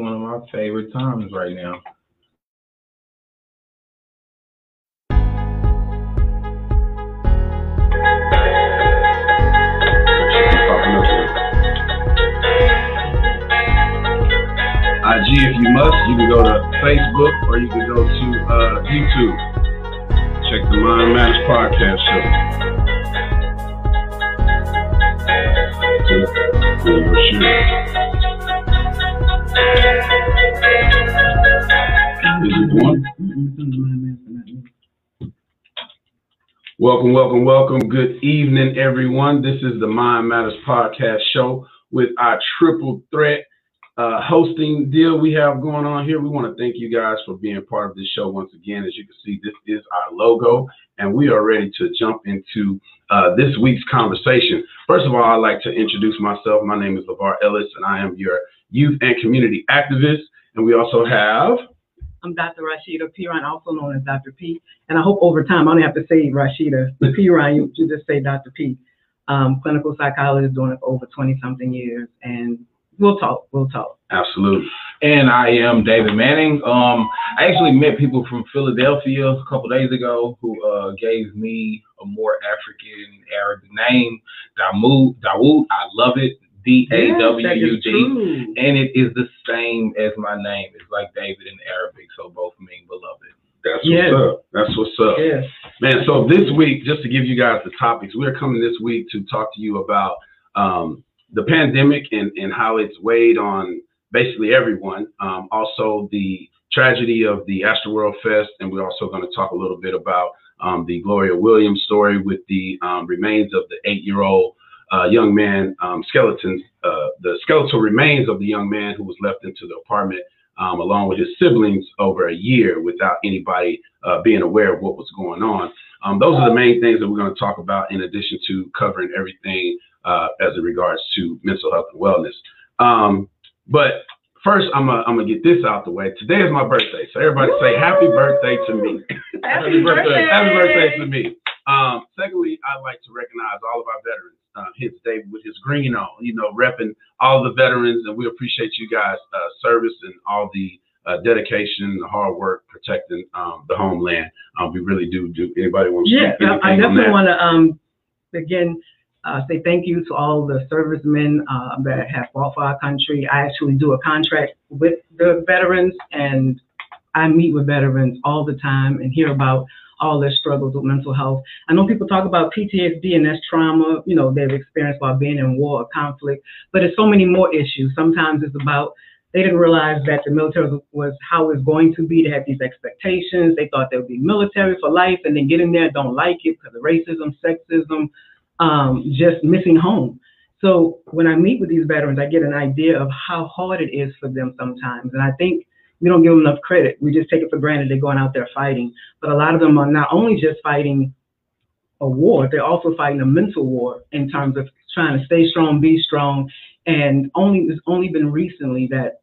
one of my favorite times right now. IG if you must. You can go to Facebook or you can go to uh, YouTube. Check the Mind Matters Podcast Show. Welcome, welcome, welcome. Good evening, everyone. This is the Mind Matters Podcast Show with our triple threat uh, hosting deal we have going on here. We want to thank you guys for being part of this show once again. As you can see, this is our logo, and we are ready to jump into uh, this week's conversation. First of all, I'd like to introduce myself. My name is LeVar Ellis, and I am your youth and community activist. And we also have. I'm Dr. Rashida Piron, also known as Dr. P. And I hope over time I don't have to say Rashida Piron, you, you just say Dr. P. Um, clinical psychologist doing it for over 20 something years and we'll talk. We'll talk. Absolutely. And I am David Manning. Um, I actually met people from Philadelphia a couple days ago who uh, gave me a more African Arabic name, Dawood. Dawood. I love it. D A W D. And it is the same as my name. It's like David in Arabic, so both mean beloved. That's yes. what's up. That's what's up. Yes. Man, so this week, just to give you guys the topics, we're coming this week to talk to you about um, the pandemic and, and how it's weighed on basically everyone. Um, also, the tragedy of the Astroworld Fest, and we're also going to talk a little bit about um, the Gloria Williams story with the um, remains of the eight-year-old uh, young man um, skeletons, uh, the skeletal remains of the young man who was left into the apartment um, along with his siblings over a year without anybody uh, being aware of what was going on. Um, those are the main things that we're going to talk about in addition to covering everything uh, as it regards to mental health and wellness. Um, but first, I'm gonna I'm gonna get this out the way. Today is my birthday, so everybody Woo! say happy birthday to me. Happy, birthday. Happy birthday to me. Um, secondly, I'd like to recognize all of our veterans. Uh, here today with his green on, you know, repping all the veterans, and we appreciate you guys' uh, service and all the uh, dedication, the hard work protecting um, the homeland. Um, we really do. Do anybody want to? Yeah, I definitely want to um, again uh, say thank you to all the servicemen uh, that have fought for our country. I actually do a contract with the veterans, and I meet with veterans all the time and hear about all their struggles with mental health. I know people talk about PTSD and that's trauma, you know, they've experienced while being in war or conflict, but it's so many more issues. Sometimes it's about they didn't realize that the military was how it's going to be. They had these expectations. They thought they would be military for life, and then get in there, don't like it because of racism, sexism, um, just missing home. So when I meet with these veterans, I get an idea of how hard it is for them sometimes. And I think we don't give them enough credit. We just take it for granted they're going out there fighting. But a lot of them are not only just fighting a war, they're also fighting a mental war in terms of trying to stay strong, be strong. And only it's only been recently that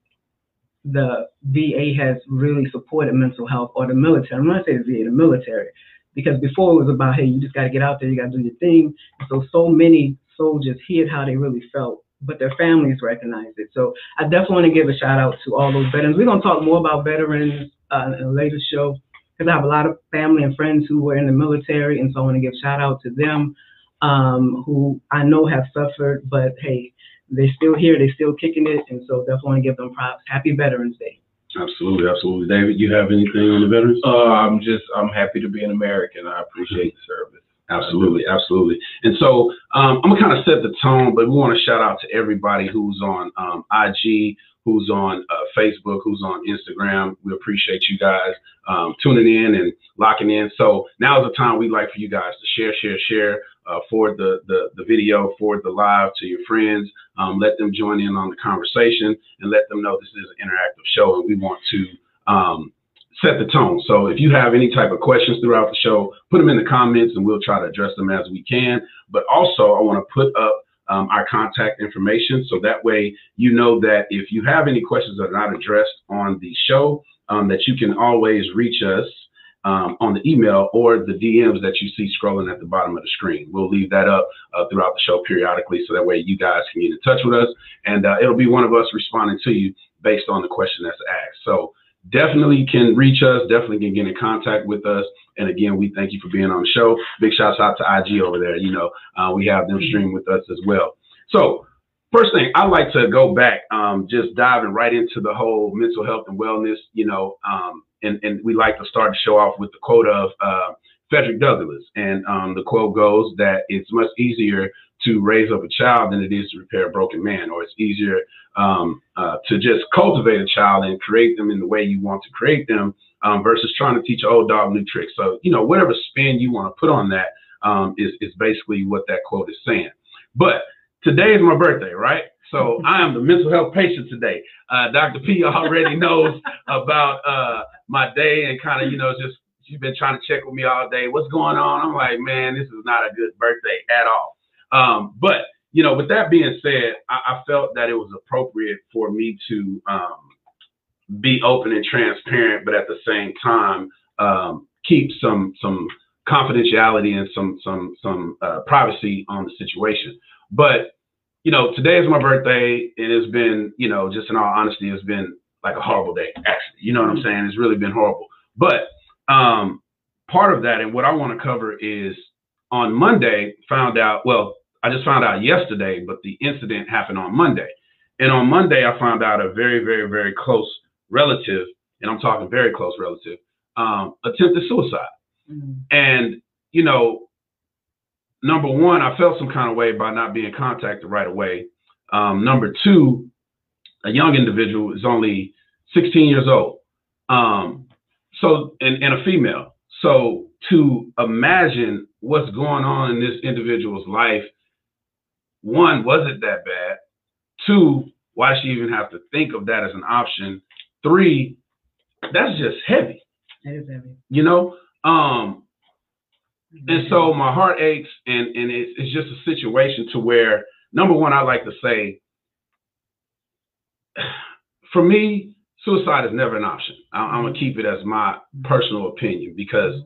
the VA has really supported mental health or the military. I'm not saying the VA, the military because before it was about, hey, you just got to get out there, you got to do your thing. So, so many soldiers hid how they really felt, but their families recognize it. So, I definitely want to give a shout out to all those veterans. We're going to talk more about veterans uh, in a later show because I have a lot of family and friends who were in the military, and so I want to give a shout out to them um, who I know have suffered, but hey, they're still here, they're still kicking it, and so definitely want to give them props. Happy Veterans Day. Absolutely, absolutely. David, you have anything on the veterans? Uh, I'm just, I'm happy to be an American. I appreciate the service. Absolutely, absolutely. And so um, I'm gonna kind of set the tone, but we want to shout out to everybody who's on um, IG, who's on uh, Facebook, who's on Instagram. We appreciate you guys um, tuning in and locking in. So now is the time we'd like for you guys to share, share, share uh, forward the, the, the video, forward the live to your friends. Um, let them join in on the conversation and let them know this is an interactive show and we want to um, set the tone. So if you have any type of questions throughout the show, put them in the comments and we'll try to address them as we can. But also, I want to put up um, our contact information so that way you know that if you have any questions that are not addressed on the show, um, that you can always reach us um, on the email or the DMs that you see scrolling at the bottom of the screen. We'll leave that up uh, throughout the show periodically so that way you guys can get in touch with us and uh, it'll be one of us responding to you based on the question that's asked. So definitely can reach us, definitely can get in contact with us. And again, we thank you for being on the show. Big shouts out to IG over there. You know, uh, we have them stream with us as well. So first thing, I like to go back, um, just diving right into the whole mental health and wellness, you know, um, and, and we like to start the show off with the quote of uh, Frederick Douglass. And um, the quote goes that it's much easier to raise up a child than it is to repair a broken man, or it's easier um, uh, to just cultivate a child and create them in the way you want to create them um, versus trying to teach an old dog new tricks. So, you know, whatever spin you want to put on that um, is is basically what that quote is saying. But today is my birthday, right? So I am the mental health patient today. Uh, Dr. P already knows about uh, my day and kind of, you know, just she's been trying to check with me all day. What's going on? I'm like, man, this is not a good birthday at all. Um, but you know, with that being said, I, I, felt that it was appropriate for me to um, be open and transparent, but at the same time um, keep some some confidentiality and some some some uh, privacy on the situation. But you know, today is my birthday. and It has been, you know, just in all honesty, it's been like a horrible day. Actually, you know what I'm saying? It's really been horrible. But um, part of that, and what I want to cover is on Monday, found out. Well, I just found out yesterday, but the incident happened on Monday. And on Monday, I found out a very, very, very close relative, and I'm talking very close relative, um, attempted suicide. Mm-hmm. And, you know, number one, I felt some kind of way by not being contacted right away. Um, number two, a young individual is only 16 years old. Um, so, and, and a female. So to imagine what's going on in this individual's life one, was it that bad? Two, why she even have to think of that as an option? Three, that's just heavy. That is heavy. You know? Um, and so my heart aches and, and it's, it's just a situation to where number one, I like to say, for me, suicide is never an option. I, I'm gonna keep it as my personal opinion because,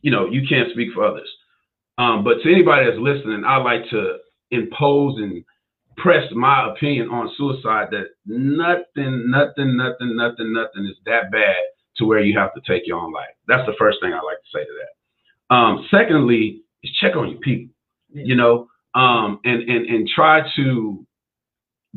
you know, you can't speak for others. Um, but to anybody that's listening, I like to impose and press my opinion on suicide that nothing, nothing, nothing, nothing, nothing is that bad to where you have to take your own life. That's the first thing I like to say to that. Um, secondly, is check on your people, yeah. you know, um, and, and, and try to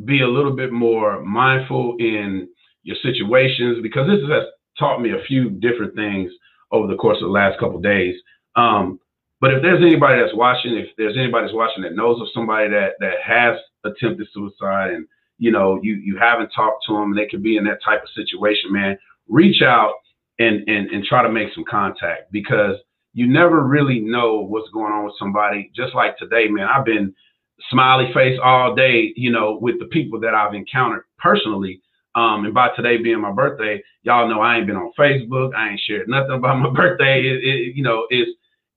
be a little bit more mindful in your situations because this has taught me a few different things over the course of the last couple days. Um, but if there's anybody that's watching, if there's anybody that's watching that knows of somebody that that has attempted suicide and you know you you haven't talked to them and they could be in that type of situation, man, reach out and and and try to make some contact because you never really know what's going on with somebody. Just like today, man, I've been smiley face all day, you know, with the people that I've encountered personally. Um, and by today being my birthday, y'all know I ain't been on Facebook. I ain't shared nothing about my birthday. It, it, you know, it's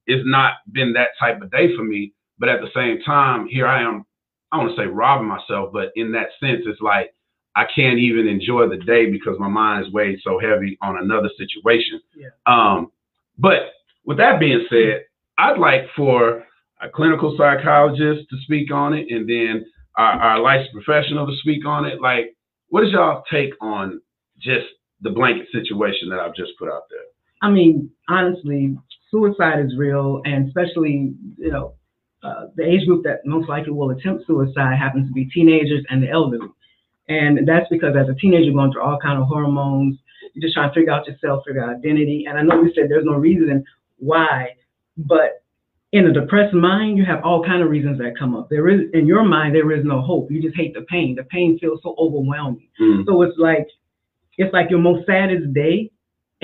it's not been that type of day for me. But at the same time, here I am, I want to say robbing myself, but in that sense, it's like I can't even enjoy the day because my mind is weighed so heavy on another situation. Yeah. Um, but with that being said, I'd like for a clinical psychologist to speak on it and then our, our licensed professional to speak on it. Like, what is y'all take on just the blanket situation that I've just put out there? I mean, honestly, suicide is real, and especially, you know, uh, the age group that most likely will attempt suicide happens to be teenagers and the elderly. And that's because as a teenager, you're going through all kind of hormones. You're just trying to figure out yourself, figure out identity. And I know you said there's no reason why, but in a depressed mind, you have all kind of reasons that come up. There is, in your mind, there is no hope. You just hate the pain. The pain feels so overwhelming. Mm. So it's like, it's like your most saddest day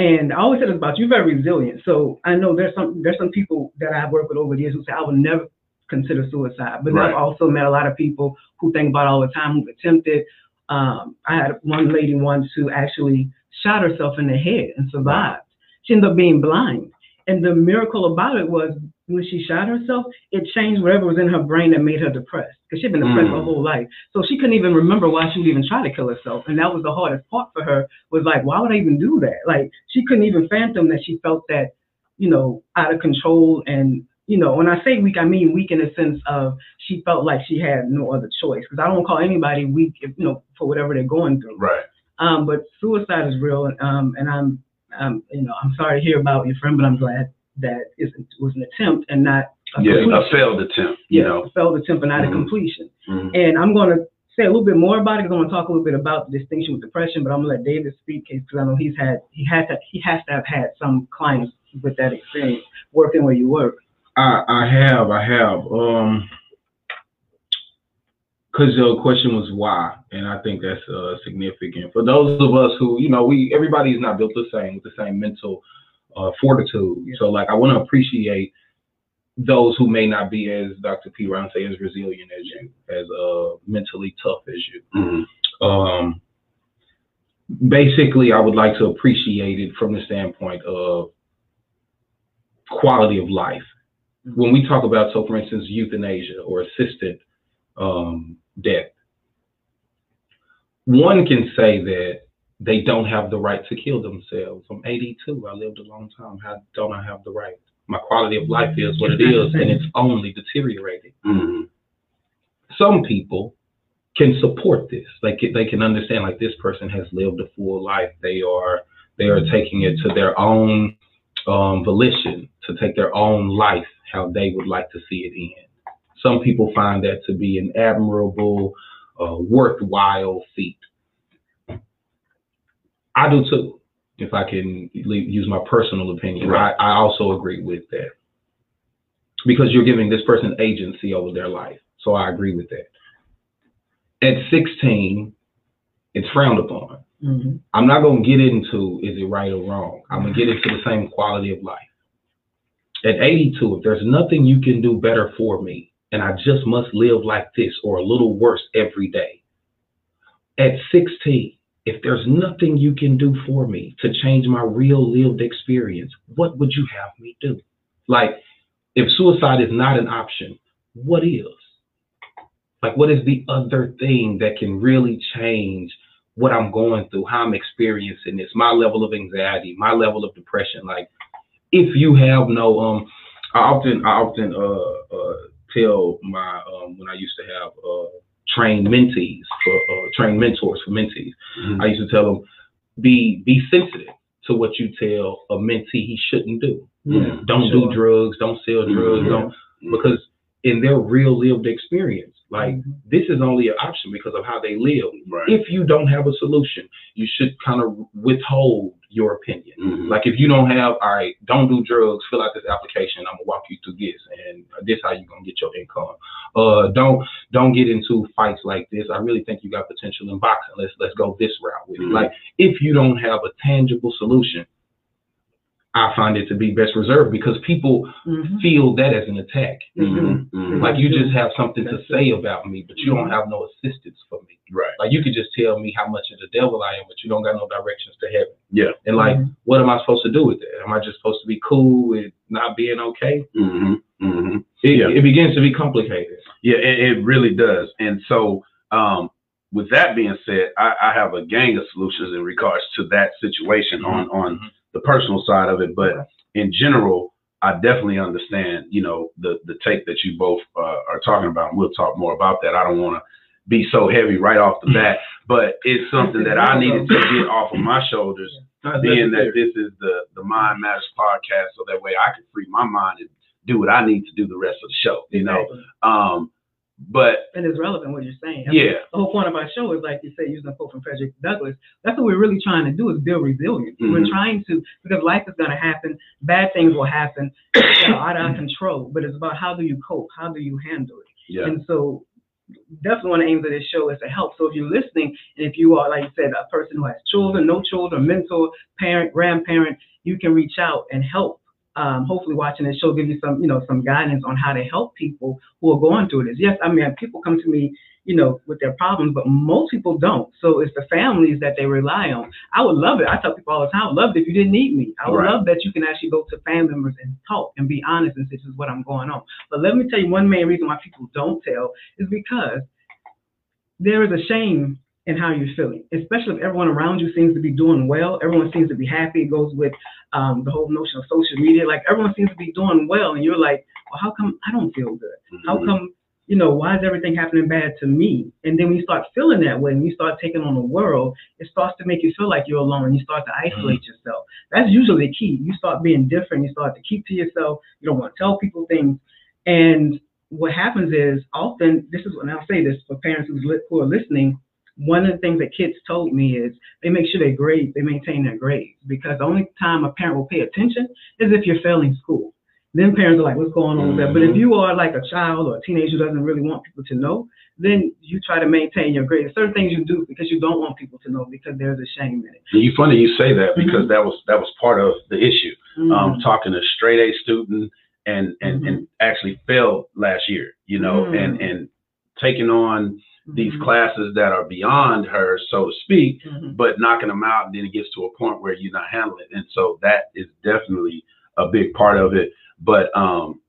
and I always say this about you, you're very resilient. So I know there's some there's some people that I've worked with over the years who say I would never consider suicide. But right. I've also met a lot of people who think about all the time who've attempted. Um, I had one lady once who actually shot herself in the head and survived. She ended up being blind. And the miracle about it was when she shot herself, it changed whatever was in her brain that made her depressed because she'd been depressed mm. her whole life. So she couldn't even remember why she would even try to kill herself. And that was the hardest part for her was like, why would I even do that? Like she couldn't even fathom that she felt that, you know, out of control. And, you know, when I say weak, I mean weak in the sense of she felt like she had no other choice. Because I don't call anybody weak, if, you know, for whatever they're going through. Right. Um, but suicide is real, and um, and I'm, um, you know, I'm sorry to hear about your friend, but I'm glad that it was an attempt and not a Yeah, completion. a failed attempt, you Yeah, know. a failed attempt and not Mhm. a completion. Mhm. And I'm going to say a little bit more about it because I want to talk a little bit about the distinction with depression. But I'm going to let David speak because I know he's had he had to he has to have had some clients with that experience working where you work. I, I have, I have. Um, because the question was why, and I think that's uh, significant for those of us who, you know, we everybody is not built the same with the same mental uh, fortitude. So, like, I want to appreciate those who may not be as Dr. P. Brown say as resilient as you, as uh, mentally tough as you. Mhm. Um, basically, I would like to appreciate it from the standpoint of quality of life. When we talk about, so for instance, euthanasia or assisted um, death, one can say that they don't have the right to kill themselves. I'm 82. I lived a long time. How don't I have the right? My quality of life is what it is, and it's only deteriorating Mhm. some people can support this. They can, they can understand like this person has lived a full life. They are they are taking it to their own um, volition to take their own life how they would like to see it end. Some people find that to be an admirable, uh, worthwhile feat. I do too. If I can use my personal opinion, Right. I, I also agree with that because you're giving this person agency over their life. So I agree with that. At 16, it's frowned upon. Mm-hmm. I'm not going to get into is it right or wrong. I'm going to get into the same quality of life. At 82, if there's nothing you can do better for me, and I just must live like this or a little worse every day. At 16, if there's nothing you can do for me to change my real lived experience, what would you have me do? Like, if suicide is not an option, what is? Like, what is the other thing that can really change what I'm going through, how I'm experiencing this, my level of anxiety, my level of depression? Like, if you have no, um, I often, I often, uh, uh, tell my, um, when I used to have, uh, trained mentees for, uh, trained mentors for mentees, Mhm. I used to tell them, be, be sensitive to what you tell a mentee he shouldn't do. Don't sure. do drugs, don't sell drugs, Mhm. don't, because in their real lived experience, like Mhm. this is only an option because of how they live. Right. If you don't have a solution, you should kind of withhold your opinion. Mhm. Like if you don't have, all right, don't do drugs, fill out this application. I'm gonna walk you through this, and this how you gonna get your income. Uh, don't don't get into fights like this. I really think you got potential in boxing. Let's let's go this route with it. Mhm. Like if you don't have a tangible solution, I find it to be best reserved because people Mhm. feel that as an attack. Mhm. Mhm. Like you just have something to say about me, but you don't have no assistance for me. Right. Like you could just tell me how much of the devil I am, but you don't got no directions to heaven. Yeah. And like, Mhm. what am I supposed to do with that? Am I just supposed to be cool with not being okay? It, Yeah. it begins to be complicated. Yeah, it, it really does. And so, um, with that being said, I, I have a gang of solutions in regards to that situation on on Mhm. the personal side of it. But in general, I definitely understand, you know, the the take that you both uh, are talking about. And we'll talk more about that. I don't want to be so heavy right off the bat, but it's something that I needed to get off of my shoulders, Not being that this is the the Mind Matters podcast, so that way I can free my mind and do what I need to do the rest of the show. You know, um, but And it's relevant what you're saying. I mean, yeah. the whole point of our show is, like you said, using a quote from Frederick Douglass. That's what we're really trying to do is build resilience. We're Mhm. trying to because life is going to happen, bad things will happen, out of control. But it's about how do you cope, how do you handle it. Yeah. And so, definitely one of the aims of this show is to help. So if you're listening, and if you are, like you said, a person who has children, no children, mentor, parent, grandparent, you can reach out and help. Um, hopefully, watching this show give you some, you know, some guidance on how to help people who are going through this. Yes, I mean, people come to me, you know, with their problems, but most people don't. So it's the families that they rely on. I would love it. I tell people all the time, I would love it if you didn't need me. I would Right. love that you can actually go to family members and talk and be honest and say, this is what I'm going on. But let me tell you one main reason why people don't tell is because there is a shame in how you're feeling, especially if everyone around you seems to be doing well. Everyone seems to be happy. It goes with um, the whole notion of social media. Like everyone seems to be doing well, and you're like, well, how come I don't feel good? How Mhm. come you know, why is everything happening bad to me? And then when you start feeling that way and you start taking on the world, it starts to make you feel like you're alone and you start to isolate yourself. That's usually the key. You start being different, you start to keep to yourself, you don't want to tell people things. And what happens is often, this is, and I'll say this for parents who are listening, one of the things that kids told me is they make sure they grade, they maintain their grades because the only time a parent will pay attention is if you're failing school. Then parents are like, what's going on with that? But if you are like a child or a teenager who doesn't really want people to know, then you try to maintain your grades. Certain things you do because you don't want people to know because there's a shame in it. You funny you say that because that was that was part of the issue. Um, Mhm. talking to a straight A student and and and actually failed last year, you know, and and taking on these Mhm. classes that are beyond her, so to speak, Mhm. but knocking them out, and then it gets to a point where you're not handling it, and so that is definitely a big part of it. But um,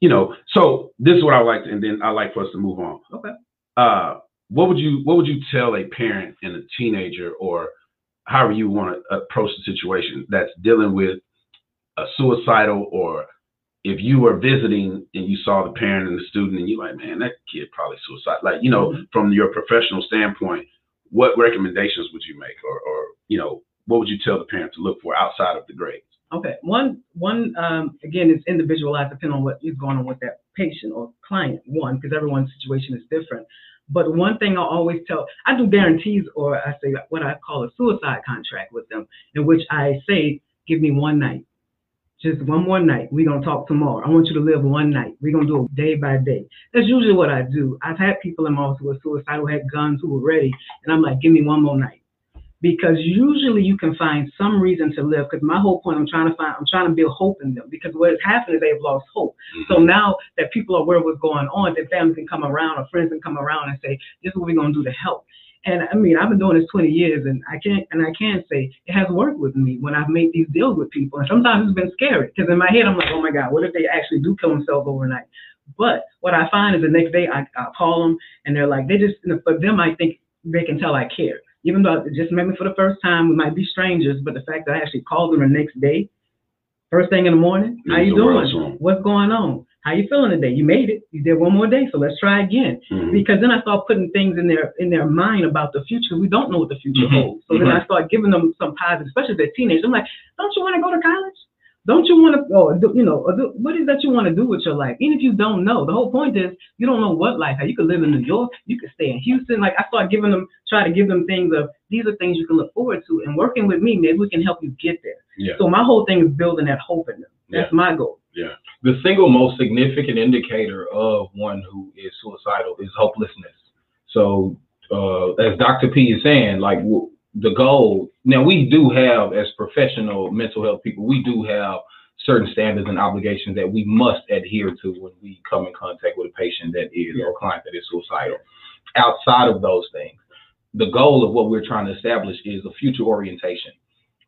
you know, so this is what I like, to, and then I like for us to move on. Okay. Uh, what would you what would you tell a parent and a teenager, or however you want to approach the situation that's dealing with a suicidal, or if you were visiting and you saw the parent and the student, and you're like, man, that kid probably suicide. Like, you know, Mhm. from your professional standpoint, what recommendations would you make, or or you know, what would you tell the parent to look for outside of the grades? Okay. One, one, um, again, it's individualized depending on what is going on with that patient or client, one, because everyone's situation is different. But one thing I always tell, I do guarantees or I say what I call a suicide contract with them, in which I say, give me one night. Just one more night. We're going to talk tomorrow. I want you to live one night. We're going to do it day by day. That's usually what I do. I've had people in my office who were suicidal, had guns, who were ready. And I'm like, give me one more night because usually you can find some reason to live. Because my whole point, I'm trying to find, I'm trying to build hope in them. Because what has happened is they've lost hope. Mm-hmm. So now that people are aware of what's going on, their families can come around or friends can come around and say, "This is what we're gonna do to help." And I mean, I've been doing this 20 years, and I can't, and I can say it has worked with me when I've made these deals with people. And sometimes it's been scary because in my head I'm like, "Oh my God, what if they actually do kill themselves overnight?" But what I find is the next day I, I call them, and they're like, they just for them I think they can tell I care. Even though it just met me for the first time, we might be strangers, but the fact that I actually called them the next day, first thing in the morning, how you doing? What's going on? How you feeling today? You made it. You did one more day, so let's try again. Mhm. Because then I start putting things in their in their mind about the future. We don't know what the future Mhm. holds. So then I start giving them some positive, especially they're teenagers. I'm like, don't you want to go to college? Don't you want to, or do, you know, or do, what is that you want to do with your life? Even if you don't know, the whole point is you don't know what life. You could live in New York, you could stay in Houston. Like I start giving them, try to give them things of these are things you can look forward to, and working with me, maybe we can help you get there. Yeah. So my whole thing is building that hope in them. That's my goal. The single most significant indicator of one who is suicidal is hopelessness. So, uh, as Dr. P is saying, like w- the goal, now we do have, as professional mental health people, we do have certain standards and obligations that we must adhere to when we come in contact with a patient that is or a client that is suicidal. Outside of those things, the goal of what we're trying to establish is a future orientation.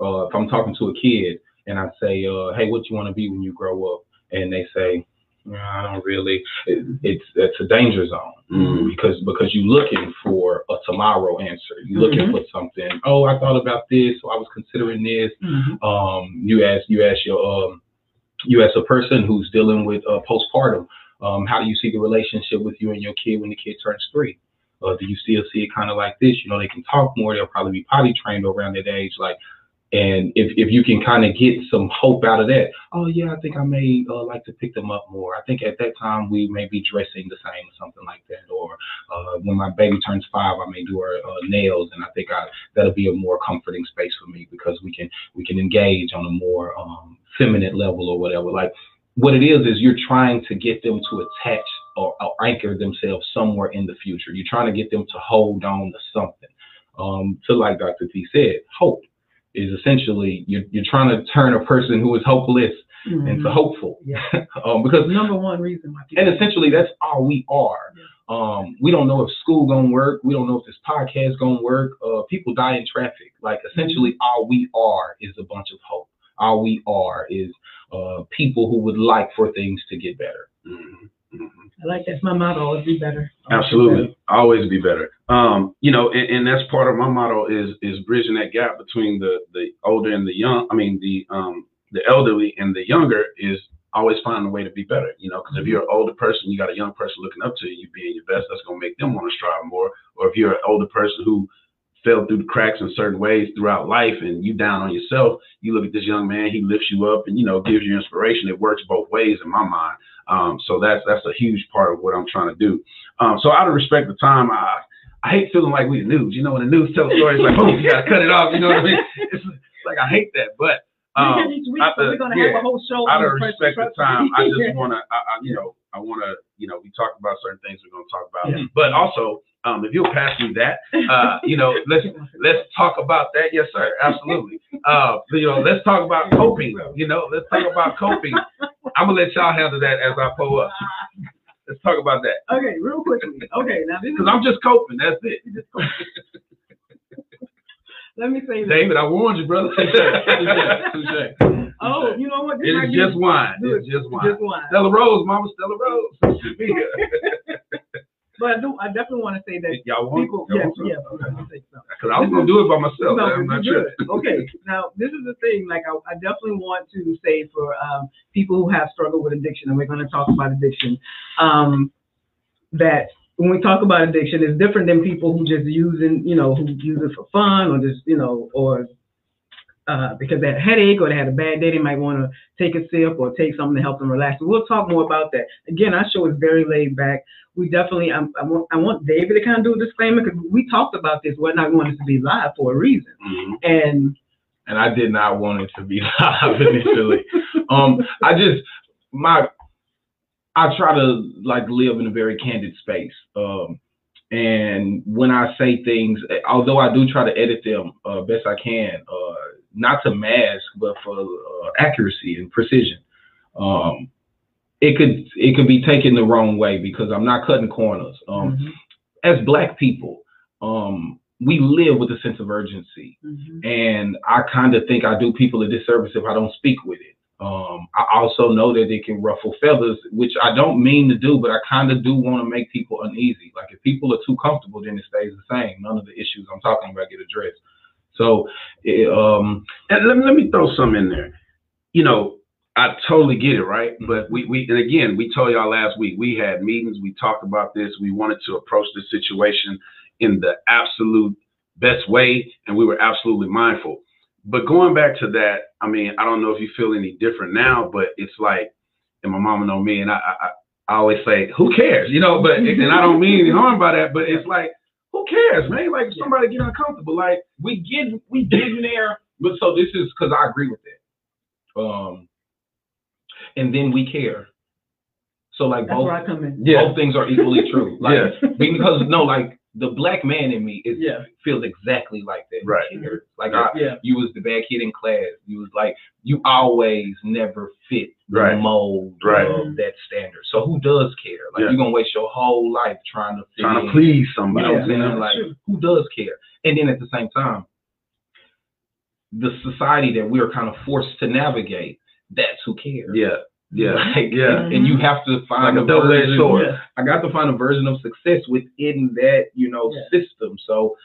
Uh, if I'm talking to a kid and I say, uh, "Hey, what you want to be when you grow up?" and they say, "Nah, I don't really. It, it's it's a danger zone Mhm. because because you're looking for a tomorrow answer. You're looking Mhm. for something. Oh, I thought about this. So I was considering this. Mhm. Um, you ask you ask your um, you ask a person who's dealing with uh, postpartum. Um, how do you see the relationship with you and your kid when the kid turns three? Uh, do you still see it kind of like this? You know, they can talk more. They'll probably be potty trained around that age. Like, and if if you can kind of get some hope out of that, oh yeah, I think I may uh, like to pick them up more. I think at that time we may be dressing the same or something like that. Or uh, when my baby turns five, I may do her uh, nails, and I think I that'll be a more comforting space for me because we can we can engage on a more um, feminine level or whatever. Like what it is is you're trying to get them to attach or, or anchor themselves somewhere in the future. You're trying to get them to hold on to something. Um, so like Dr. T said, hope is essentially you're, you're trying to turn a person who is hopeless into Mhm. hopeful. Yeah. um, because Number one reason why people. and essentially that's all we are. Um, we don't know if school gonna work. We don't know if this podcast gonna work. Uh, people die in traffic. Like essentially, all we are is a bunch of hope. All we are is uh, people who would like for things to get better. Mhm. Mhm. I like that's my motto. Always be better. Always be Absolutely, always be better. Um, you know, and, and that's part of my motto is is bridging that gap between the the older and the young. I mean, the um the elderly and the younger is always find a way to be better. You know, because if you're an older person, you got a young person looking up to you, you being your best, that's gonna make them want to strive more. Or if you're an older person who fell through the cracks in certain ways throughout life and you down on yourself, you look at this young man, he lifts you up and you know gives you inspiration. It works both ways in my mind. Um, so that's that's a huge part of what I'm trying to do. Um, so out of respect the time, I I hate feeling like we the news. You know, when the news tells stories like, oh, you gotta cut it off. You know what I mean? It's like I hate that, but um, each week, out so the- we're gonna yeah, have a whole show out on of the press- respect the time, I just wanna, I, I, you know, I wanna, you know, we talked about certain things we're gonna talk about, Yeah. but also, um, if you'll pass me that, uh, you know, let's let's talk about that. Yes, sir. Absolutely. Uh, you know, let's talk about coping. You know, let's talk about coping. I'm gonna let y'all handle that as I pull up. Let's talk about that Okay, real quickly. Okay, now this because I'm just coping. That's it. let me say this. David, I warned you, brother. Touche. Oh, you know what? This It might is be- just wine. Good. It's just wine. Just wine. Stella Rose, Mama Stella Rose. But I do. I definitely want to say that Y'all want? people. y'all Yes, want some? yes. I'm gonna say so. Because I was gonna do it by myself. No, I'm not sure. Okay, now this is the thing. Like, I, I definitely want to say for um, people who have struggled with addiction, and we're going to talk about addiction, um, that when we talk about addiction, it's different than people who just using, you know, who use it for fun or just, you know, or uh, because they had a headache or they had a bad day, they might want to take a sip or take something to help them relax. We'll talk more about that. Again, our show is very laid back. We definitely, um, I, want, I want David to kind of do a disclaimer because we talked about this, or not we want this to be live for a reason. Mhm. And and I did not want it to be live initially. um, I just my I try to like live in a very candid space. Um, and when I say things, although I do try to edit them uh, best I can, uh, not to mask, but for uh, accuracy and precision. Um, it could it could be taken the wrong way because I'm not cutting corners. Um, Mhm, as Black people, um, we live with a sense of urgency mhm. and I kind of think I do people a disservice if I don't speak with it. Um, I also know that it can ruffle feathers, which I don't mean to do, but I kind of do want to make people uneasy. Like if people are too comfortable, then it stays the same. None of the issues I'm talking about get addressed. So, um, And let me let me throw some in there. You know, I totally get it, right? But we we and again, we told y'all last week we had meetings, we talked about this, we wanted to approach this situation in the absolute best way, and we were absolutely mindful. But going back to that, I mean, I don't know if you feel any different now, but it's like, and my mama know me, and I I, I always say, who cares, you know? But and I don't mean any harm by that, but it's like, who cares, man? Like somebody get uncomfortable, like we get we getting there, but so this is because I agree with that. Um, and then we care. So like That's both where I come in. Yeah. both things are equally true. Like Yeah. because no, like the black man in me is Yeah. feels exactly like that. Right. Cares. Like I, Yeah. you was the bad kid in class. You was like you always never fit the Right. mold Right. of that standard. So who does care? Like Yeah. you're gonna waste your whole life trying to fit trying in. to please You somebody. know what I'm saying? Like, True. who does care? And then at the same time, the society that we're kind of forced to navigate, that's who cares. Yeah, yeah, Like, yeah. And, and you have to find Like a version. sword. Yeah. I got to find a version of success within that, you know, Yeah. system. So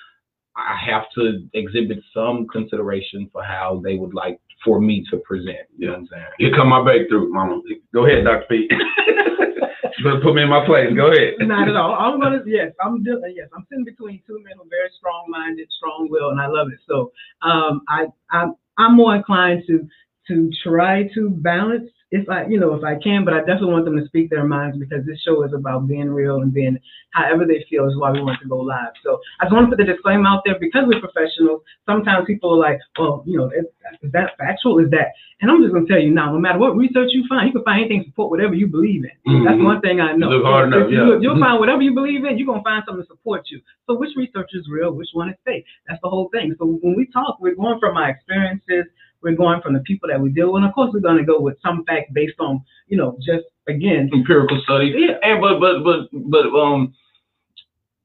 I have to exhibit some consideration for how they would like for me to present. You know what I'm saying? Here come my breakthrough, mama. Go ahead, Dr. Pete. better put me in my place. Go ahead. Not at all. I'm gonna yes, I'm yes, I'm sitting between two men who are very strong minded, strong willed, and I love it. So um I I'm I'm more inclined to to try to balance if I you know if I can, but I definitely want them to speak their minds because this show is about being real and being however they feel is why we want to go live. So I just want to put the disclaimer out there because we're professionals. Sometimes people are like, well, you know, is, is that factual? Is that? And I'm just gonna tell you now, no matter what research you find, you can find anything to support whatever you believe in. That's Mhm. one thing I know. look hard enough, you yeah. look, you'll find whatever you believe in, you're gonna find something to support you. So which research is real, which one is fake? That's the whole thing. So when we talk, we're going from our experiences, we're going from the people that we deal with, and of course we're gonna go with some fact based on, you know, just again, Empirical studies. Yeah. And but but but but um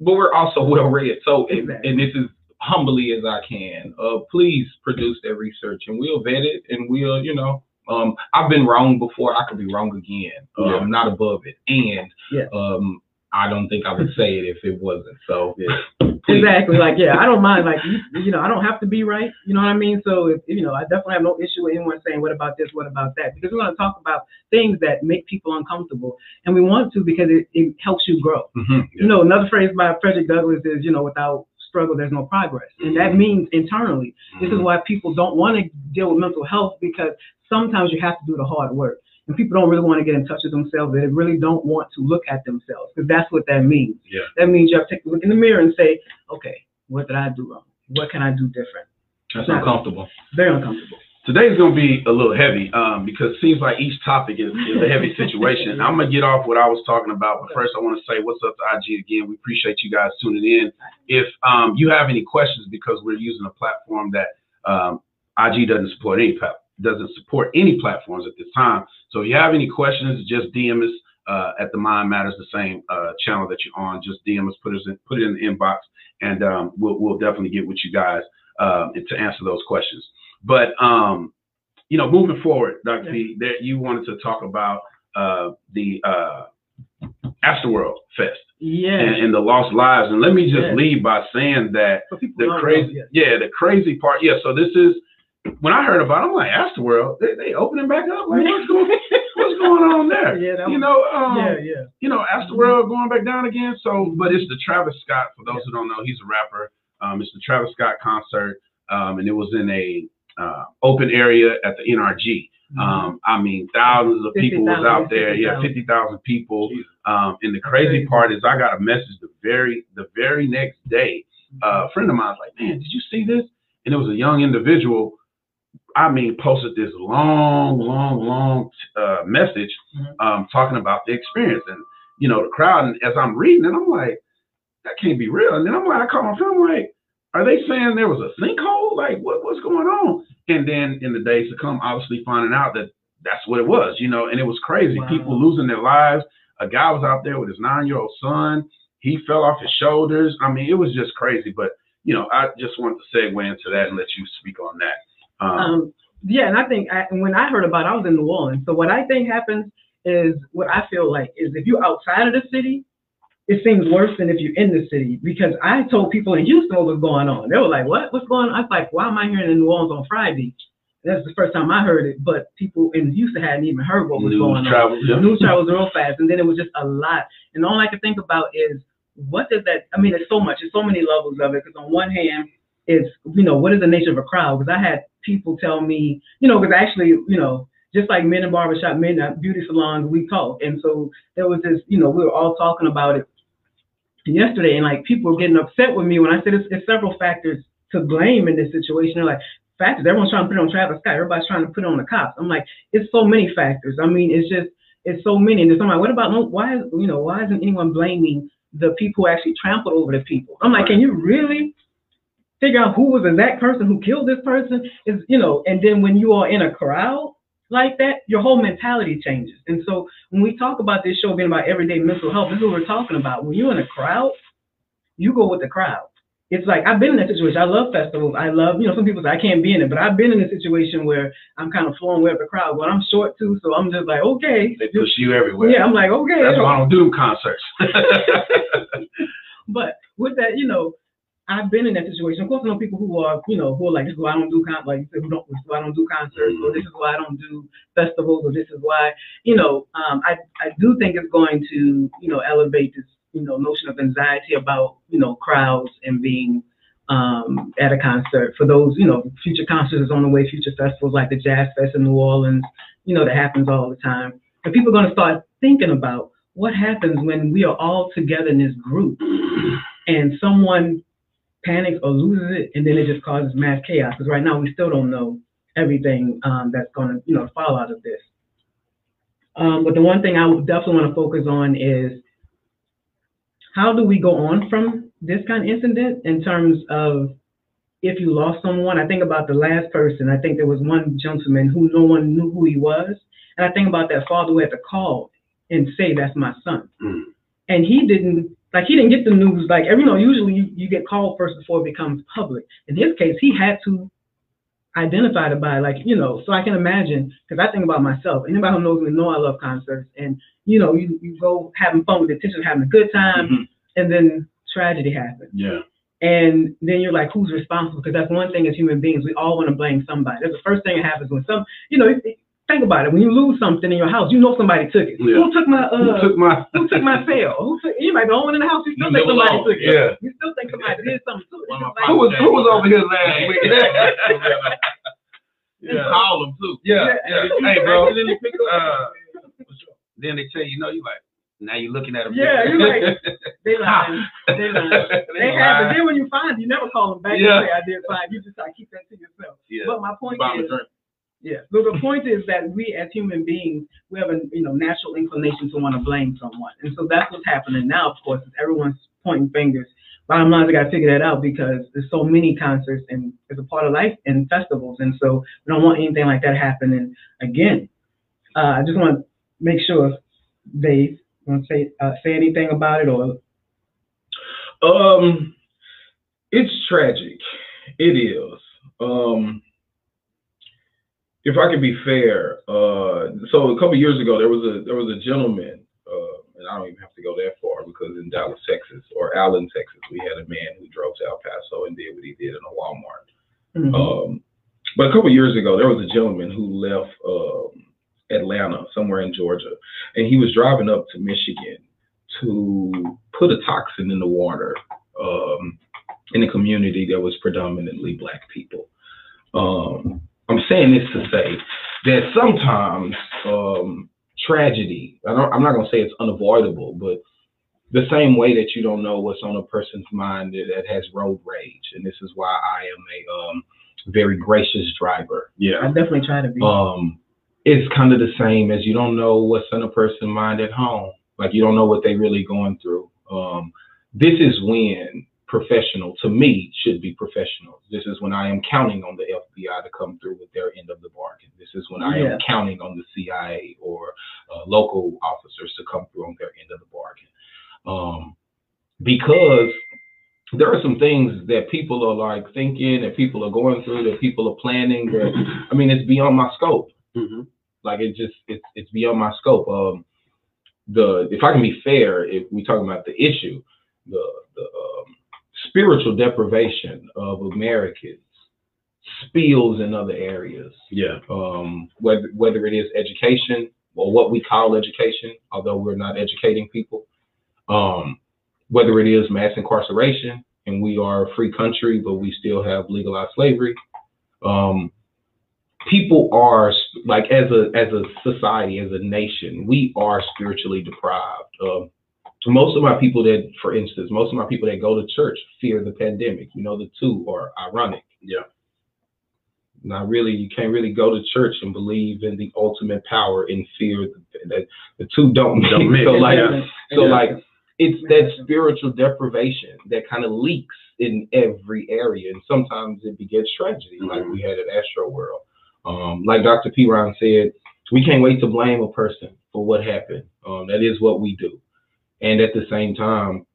but we're also well read. So and, Exactly. and this is humbly as I can. Uh please produce that research and we'll vet it and we'll, you know, um I've been wrong before, I could be wrong again. Uh, Yeah. I'm not above it. And Yeah. um I don't think I would say it if it wasn't. So Yeah. Exactly. Like, yeah, I don't mind. Like, you, you know, I don't have to be right. You know what I mean? So, if, you know, I definitely have no issue with anyone saying, what about this? What about that? Because we're going to talk about things that make people uncomfortable. And we want to because it, it helps you grow. mhm. You know, another phrase by Frederick Douglass is, you know, without struggle, there's no progress. And that means internally. This is why people don't want to deal with mental health because sometimes you have to do the hard work. And people don't really want to get in touch with themselves. They really don't want to look at themselves because that's what that means. Yeah. That means you have to take a look in the mirror and say, okay, what did I do wrong? What can I do different? That's uncomfortable. Very uncomfortable. Today's gonna be a little heavy, um, because it seems like each topic is, is a heavy situation. I'm gonna get off what I was talking about, but first I want to say what's up to IG again. We appreciate you guys tuning in. If um, you have any questions, because we're using a platform that um, IG doesn't support any doesn't support any platforms at this time. So if you have any questions, just DM us uh, at the Mind Matters, the same uh, channel that you're on. Just DM us, put us in, put it in the inbox, and um, we'll we'll definitely get with you guys uh, to answer those questions. But um, you know, moving forward, Dr. P, that you wanted to talk about uh, the uh, Astroworld Fest Yeah. and, and the lost lives. And let me just Yeah. lead by saying that the crazy, yeah. yeah, the crazy part, yeah. So this is when I heard about, it, I'm like, Astroworld, they they opening back up. Like, what's going, what's going on there? Yeah, that you was- know, um, yeah, yeah. you know, Astroworld going back down again. So, but it's the Travis Scott. For those who don't know, he's a rapper. Um, it's the Travis Scott concert, um, and it was in a uh, open area at the NRG. Mm-hmm. Um, I mean, thousands of people was out there. Yeah, 50,000. people. Um, and the crazy crazy. part is, I got a message the very the very next day. Uh, a friend of mine was like, "Man, did you see this?" And it was a young individual. I mean, posted this long, long, long uh, message Mhm. um, talking about the experience, and you know, the crowd. And as I'm reading it, I'm like, "That can't be real." And then I'm like, I call my friend, I'm like, "Are they saying there was a sinkhole? Like, what, what's going on?" And then in the days to come, obviously finding out that that's what it was, you know, and it was crazy. Wow. People losing their lives. A guy was out there with his nine-year-old son. He fell off his shoulders. I mean, it was just crazy. But you know, I just wanted to segue into that and let you speak on that. Um, Um, yeah, and I think I, when I heard about it, I was in New Orleans. So what I think happens is what I feel like is if you're outside of the city, it seems worse than if you're in the city because I told people in Houston what was going on. They were like, "What? What's going on?" I was like, "Why am I hearing in New Orleans on Friday?" That's the first time I heard it, but people in Houston hadn't even heard what was news going on. travel. yeah. News travels real fast, and then it was just a lot. And all I could think about is what does that? I mean, there's so much. There's so many levels of it. Because on one hand, it's you know what is the nature of a crowd? Because I had people tell me, you know, because actually, you know, just like men in barbershop, men at beauty salons, we talk, and so there was this, you know, we were all talking about it yesterday, and like people were getting upset with me when I said it's, it's several factors to blame in this situation. They're like, factors. Everyone's trying to put it on Travis Scott. Everybody's trying to put it on the cops. I'm like, it's so many factors. I mean, it's just it's so many. And I'm like, what about no? Why is you know why isn't anyone blaming the people who actually trampled over the people? I'm like, can you really figure out who was the exact person who killed this person? Is you know, and then when you are in a crowd like that, your whole mentality changes. And so when we talk about this show being about everyday mental health, this is what we're talking about. When you're in a crowd, you go with the crowd. It's like I've been in that situation. I love festivals. I love, you know, some people say I can't be in it, but I've been in a situation where I'm kind of flowing with the crowd. But I'm short too, so I'm just like, okay. They push you everywhere. Yeah, I'm like, okay. That's why I don't do concerts. But with that, you know, I've been in that situation. Of course, I know people who are, you know, who are like, this is why I don't do con, like you said, who don't, this is why I don't do concerts, or this is why I don't do festivals, or this is why, you know, um, I I do think it's going to, you know, elevate this, you know, notion of anxiety about, you know, crowds and being um, at a concert. For those, you know, future concerts is on the way, future festivals like the Jazz Fest in New Orleans, you know, that happens all the time. And people are going to start thinking about what happens when we are all together in this group and someone panics or loses it, and then it just causes mass chaos. Because right now we still don't know everything um, that's going to, you know, fall out of this. Um, but the one thing I would definitely want to focus on is how do we go on from this kind of incident in terms of if you lost someone. I think about the last person. I think there was one gentleman who no one knew who he was, and I think about that father who had to call and say, "That's my son," Mm. and he didn't like he didn't get the news like every you know usually you, you get called first before it becomes public in his case he had to identify the body, like you know, so I can imagine because I think about myself. Anybody who knows me know I love concerts, and you know, you you go having fun with the attention, having a good time, Mhm. and then tragedy happens. Yeah. And then you're like, who's responsible? Because that's one thing as human beings, we all want to blame somebody. That's the first thing that happens when some, you know, think about it. When you lose something in your house, you know somebody took it. Yeah. Who took my Who uh? took my? Who took my sale? Who took? You might be the only one in the house. You still You think somebody alone. took it. Yeah. You still think somebody did something to it. One of It's my like- Who was who was over here last week? You call them too. Yeah. Yeah. yeah. Hey, bro. Accidentally pick up- Uh, then they tell you, you know, you like now you're looking at them. Yeah, you're like, They lying. They lying. They have, but then when you find, you never call them back Yeah. and say, "I did fine." You just like keep that to yourself. Yeah. But my point Buy 'em is, drink. Yeah. So the point is that we as human beings, we have a you know natural inclination to want to blame someone, and so that's what's happening now. Of course, is everyone's pointing fingers. Bottom line, I got to figure that out because there's so many concerts and it's a part of life and festivals, and so we don't want anything like that happening again. Uh, I just want to make sure they want to say uh, say anything about it or Um, it's tragic. It is. Um, if I can be fair, uh, so a couple years ago there was a there was a gentleman, uh, and I don't even have to go that far because in Dallas, Texas, or Allen, Texas, we had a man who drove to El Paso and did what he did in a Walmart. Um, but a couple years ago, there was a gentleman who left um, Atlanta, somewhere in Georgia, and he was driving up to Michigan to put a toxin in the water um, in a community that was predominantly black people. Um, I'm saying this to say that sometimes um, tragedy, I don't, I'm not going to say it's unavoidable, but the same way that you don't know what's on a person's mind that, that has road rage, and this is why I am a um, very gracious driver. Yeah. I Yeah. definitely try to be. Um, it's kind of the same as you don't know what's on a person's mind at home. Like you don't know what they're really going through. Um, this is when professional, to me, should be professional. This is when I am counting on the FBI to come through with their end of the bargain. This is when I Yeah. am counting on the CIA or uh, local officers to come through on their end of the bargain. Um, because there are some things that people are like thinking, that people are going through, that people are planning. That I mean, it's beyond my scope. hmm Like it just it's it's beyond my scope. Um, the if I can be fair, if we talking about the issue, the the um, spiritual deprivation of Americans spills in other areas. Yeah. Um, whether whether it is education or what we call education, although we're not educating people. Um, whether it is mass incarceration, and we are a free country, but we still have legalized slavery. Um, people are like as a as a society, as a nation, we are spiritually deprived. Um, most of my people that, for instance, most of my people that go to church fear the pandemic. You know, the two are ironic. Yeah. Not really, you can't really go to church and believe in the ultimate power and fear that the two don't Don't mix. mix, So like, yeah. so Yeah. like, it's that spiritual deprivation that kind of leaks in every area, and sometimes it begets tragedy, like Mhm. we had at Astroworld. Um, like Dr. P. Ron said, we can't wait to blame a person for what happened. Um, that is what we do, and at the same time,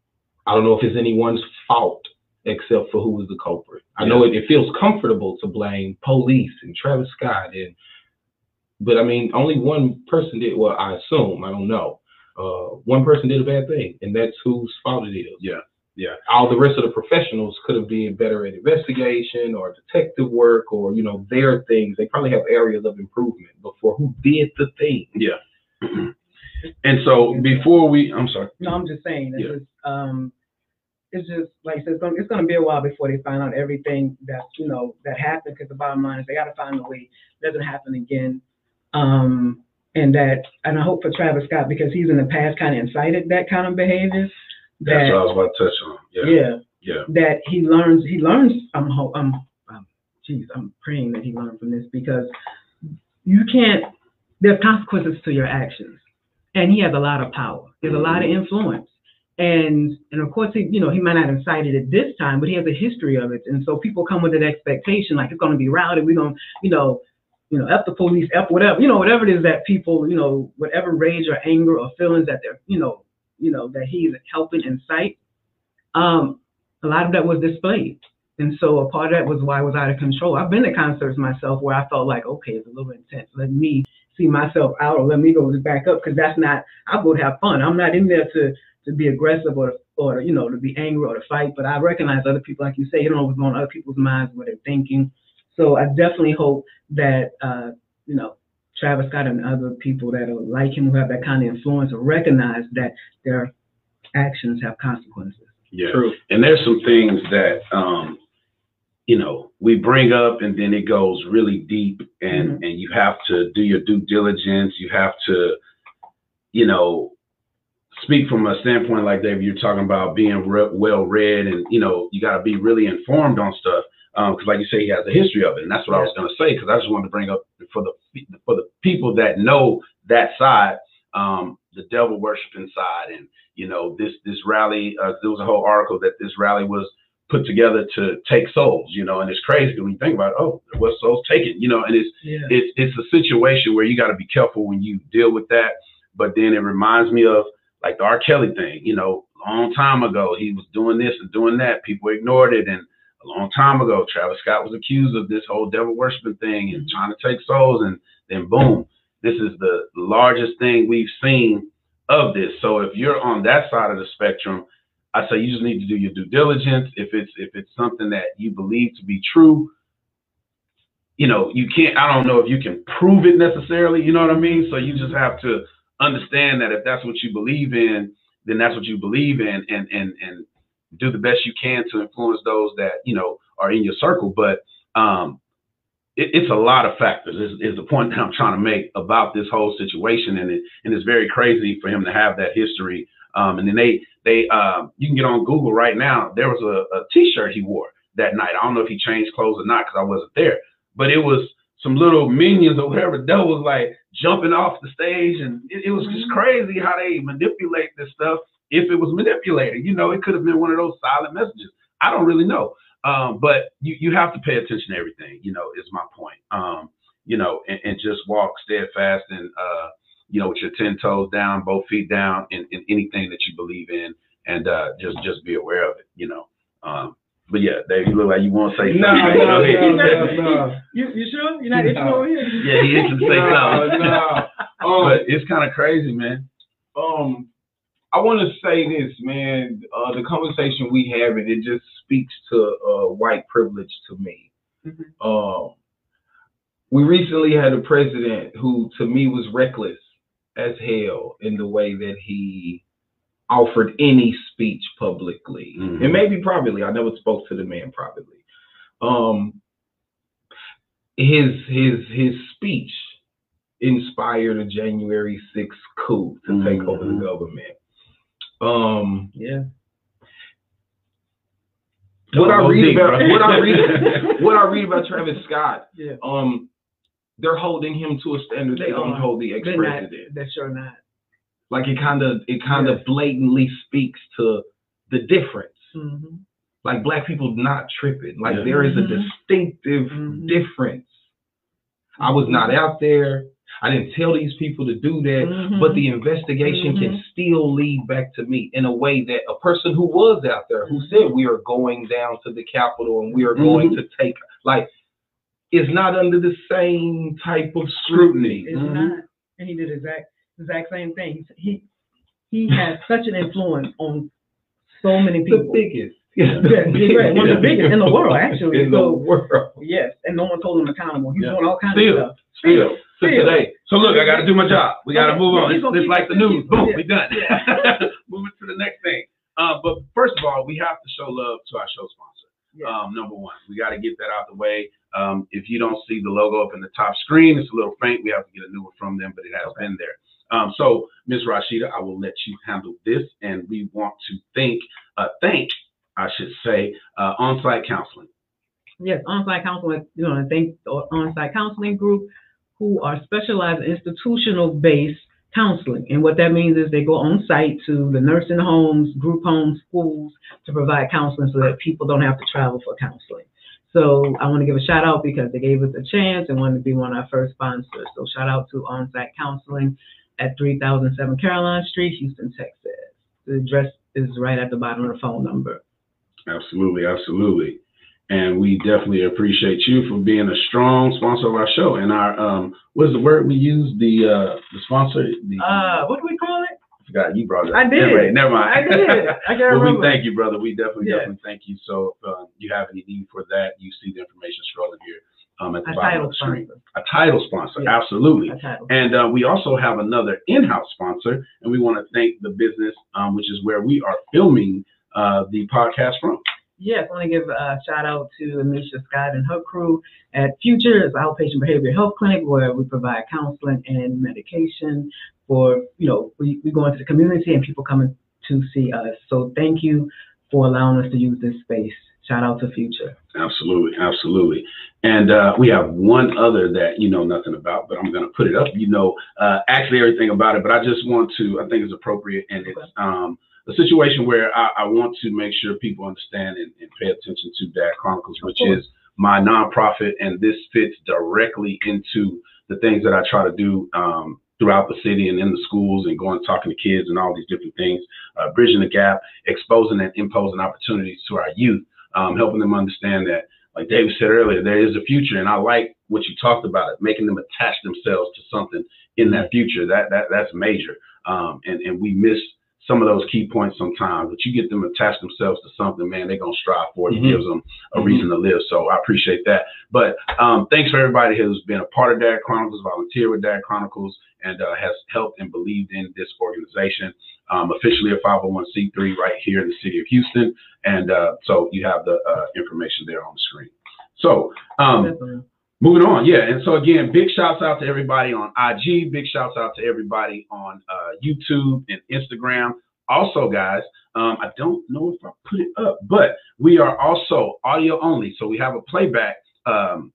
I don't know if it's anyone's fault except for who was the culprit. I know it, it feels comfortable to blame police and Travis Scott, and but I mean, only one person did. Well, I assume I don't know. Uh, one person did a bad thing, and that's whose fault it is. Yeah, yeah. All the rest of the professionals could have been better at investigation or detective work or you know their things. They probably have areas of improvement. But for who did the thing? And so before we, I'm sorry. No, I'm just saying. It's Yeah. just, um, it's just like I said, it's gonna, it's gonna be a while before they find out everything that's you know that happened. Because the bottom line is they got to find a way it doesn't happen again. Um, and that, and I hope for Travis Scott because he's in the past kind of incited that kind of behavior. That's That what I was about to touch on. Yeah, yeah, yeah, that he learns. He learns. I'm I'm, um, geez, I'm praying that he learned from this because you can't. There are consequences to your actions, and he has a lot of power. There's a lot of influence, and and of course he, you know, he might not have cited it this time, but he has a history of it, and so people come with an expectation like it's going to be rowdy. We're going, to you know. You know, F the police, F whatever, you know, whatever it is that people, you know, whatever rage or anger or feelings that they're, you know, you know, that he's helping incite, um, a lot of that was displayed. And so a part of that was why I was out of control. I've been to concerts myself where I felt like, okay, it's a little intense. Let me see myself out or let me go back up because that's not, I'll go to have fun. I'm not in there to, to be aggressive or, or, you know, to be angry or to fight, but I recognize other people, like you say, you don't know what's going on other people's minds, what they're thinking. So I definitely hope that, uh, you know, Travis Scott and other people that are like him who have that kind of influence will recognize that their actions have consequences. Yeah. True. And there's some things that um, you know, we bring up and then it goes really deep and Mhm. and you have to do your due diligence. You have to, you know, speak from a standpoint like Dave, you're talking about being re- well read and you know, you got to be really informed on stuff. Because, like you say, he has a history of it, and that's what I was going to say. Because I just wanted to bring up for the for the people that know that side, um, the devil worshiping side, and you know, this this rally. Uh, there was a whole article that this rally was put together to take souls, you know, and it's crazy when you think about, it, oh, what souls taken, you know, and it's Yeah. it's it's a situation where you got to be careful when you deal with that. But then it reminds me of like the R. Kelly thing, you know, a long time ago he was doing this and doing that, people ignored it, and a long time ago Travis Scott was accused of this whole devil worshiping thing and Mhm. trying to take souls, and then boom, this is the largest thing we've seen of this. So if you're on that side of the spectrum, I say you just need to do your due diligence. If it's if it's something that you believe to be true, you know, you can't. I don't know if you can prove it necessarily. You know what I mean? So you just have to understand that if that's what you believe in, then that's what you believe in, and and and do the best you can to influence those that you know are in your circle. But um, it, it's a lot of factors. Is, is the point that I'm trying to make about this whole situation, and it and it's very crazy for him to have that history. Um, and then they they um, you can get on Google right now. There was a, a T-shirt he wore that night. I don't know if he changed clothes or not because I wasn't there, but it was some little minions or whatever that was like jumping off the stage, and it, it was just crazy how they manipulate this stuff. If it was manipulated, you know, it could have been one of those silent messages. I don't really know, um, but you you have to pay attention to everything. You know, is my point. Um, you know, and, and just walk steadfast and uh, you know, with your ten toes down, both feet down, in, in anything that you believe in, and uh, just just be aware of it. You know. Um, but yeah, Dave, you look like you want to say something. No, no, no, no, no. You, you sure? You're not itching No. over here? Yeah, he is to say No, something. no. Um, But it's kind of crazy, man. um, I want to say this, man. Uh, the conversation we have, it it just speaks to uh, white privilege to me. Mhm. Um, we recently had a president who, to me, was reckless as hell in the way that he offered any speech publicly, Mhm. and maybe privately. I never spoke to the man privately. Um, his his his speech inspired a January 6th coup to take over the Mhm. government. Um, Yeah. what I read deep, about what I read what I read about Travis Scott, Yeah. um, they're holding him to a standard they, They don't are. hold the They're not, ex-president. they're sure not. Like it kind of it kind of Yes. blatantly speaks to the difference. Mm-hmm. Like black people not tripping. Like Yeah. there is a Mhm. distinctive Mhm. difference. I was not out there. I didn't tell these people to do that. Mhm. But the investigation can Mhm. still lead back to me in a way that a person who was out there who Mhm. said we are going down to the Capitol and we are going to take like is not under the same type of scrutiny. It's Mhm. not. And he did exact exact same thing. He he has such an influence on so many people. The people. biggest. Yeah, he's right. One of the biggest in the world, actually. In the world. Yes, and no one told him accountable. He's Yeah. doing all kinds Still. of stuff. Still. To Still. today. So look, I got to do my job. We got to Okay. move on. he's It's, gonna it's like the news. Boom, yeah. we done. Yeah. Moving to the next thing. Uh, but first of all, we have to show love to our show sponsor. Um, number one, we got to get that out the way. Um, if you don't see the logo up in the top screen, it's a little faint. We have to get a new one from them, but it has been there. Um, so, Ms. Rashida, I will let you handle this, and we want to thank, uh, thank, I should say, uh, on-site counseling. Yes, on-site counseling, you know, and thank the on-site counseling group who are specialized institutional-based counseling. And what that means is they go on site to the nursing homes, group homes, schools to provide counseling so that people don't have to travel for counseling. So I want to give a shout out because they gave us a chance and wanted to be one of our first sponsors. So shout out to on-site counseling at 3007 Caroline Street, Houston, Texas. The address is right at the bottom of the phone number. Absolutely, absolutely. And we definitely appreciate you for being a strong sponsor of our show. And our um, what is the word we use? The uh, the sponsor. The, Uh, what do we call it? I forgot you brought it. I did. Anyway, never mind. I did. I can't well, we thank you, brother. We definitely, Yeah. definitely thank you. So, if um, you have any need for that, you see the information scrolling here um, at the A bottom title of the screen. sponsor. A title sponsor, Yeah. absolutely. A title. And uh, we also have another in-house sponsor, and we want to thank the business, um, which is where we are filming uh, the podcast from. Yes, I want to give a shout out to Amisha Scott and her crew at Futures outpatient behavioral health clinic where we provide counseling and medication for, you know, we, we go into the community and people coming to see us. So thank you for allowing us to use this space. Shout out to Future. Absolutely, absolutely. And uh, we have one other that you know nothing about, but I'm going to put it up. You know, uh, actually everything about it, but I just want to. I think it's appropriate, and it's um, a situation where I, I want to make sure people understand and, and pay attention to Dad Chronicles, which is my nonprofit, and this fits directly into the things that I try to do um, throughout the city and in the schools and going talking to kids and all these different things, uh, bridging the gap, exposing and imposing opportunities to our youth, um, helping them understand that, like David said earlier, there is a future, and I like what you talked about it, making them attach themselves to something in that future. That that that's major, um, and and we miss some of those key points sometimes. But you get them attach themselves to something, man, they're gonna strive for it. It Mhm. gives them a Mhm. reason to live. So I appreciate that. But um, thanks for everybody who's been a part of Dad Chronicles, volunteer with Dad Chronicles, and uh, has helped and believed in this organization. Um, officially a 501c3 right here in the city of Houston, and uh, so you have the uh, information there on the screen. So um. Moving on, yeah. And so again, big shouts out to everybody on IG. Big shouts out to everybody on uh, YouTube and Instagram. Also, guys, um, I don't know if I put it up, but we are also audio only. So we have a playback. Um,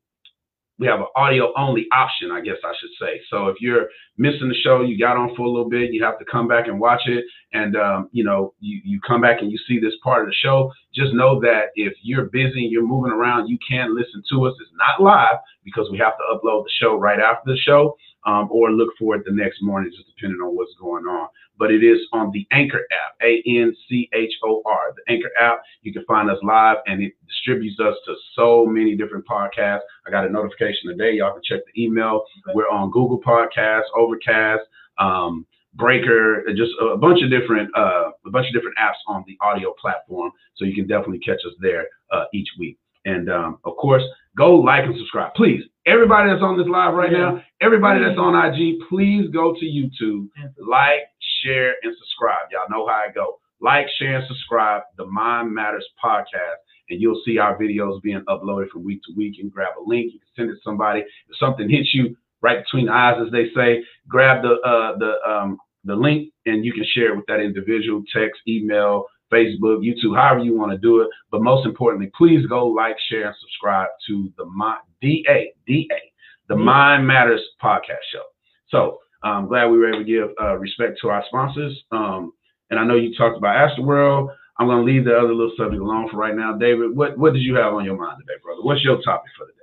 we have an audio only option, I guess I should say. So if you're missing the show, you got on for a little bit, you have to come back and watch it. And, um, you know, you, you come back and you see this part of the show. Just know that if you're busy and you're moving around, you can listen to us. It's not live because we have to upload the show right after the show um, or look for it the next morning, just depending on what's going on. But it is on the Anchor app, A N C H O R. The Anchor app, you can find us live and it distributes us to so many different podcasts. I got a notification today. Y'all can check the email. We're on Google Podcasts, Overcast, um, Breaker, just a, bunch of different uh, a bunch of different apps on the audio platform. So you can definitely catch us there uh, each week. And um, of course, go like and subscribe, please. Everybody that's on this live right now, everybody that's on IG, please go to YouTube, like, share, and subscribe. Y'all know how I go. Like, share, and subscribe. The Mind Matters podcast, and you'll see our videos being uploaded from week to week. And grab a link, you can send it to somebody. If something hits you right between the eyes, as they say, grab the uh, the um, the link, and you can share it with that individual. Text, email, Facebook, YouTube, however you want to do it. But most importantly, please go like, share, and subscribe to the Mi- DA, DA, the Mhm. Mind Matters podcast show. So I'm glad we were able to give uh, respect to our sponsors. Um, and I know you talked about Astroworld. I'm going to leave the other little subject alone for right now. David, what, what did you have on your mind today, brother? What's your topic for today?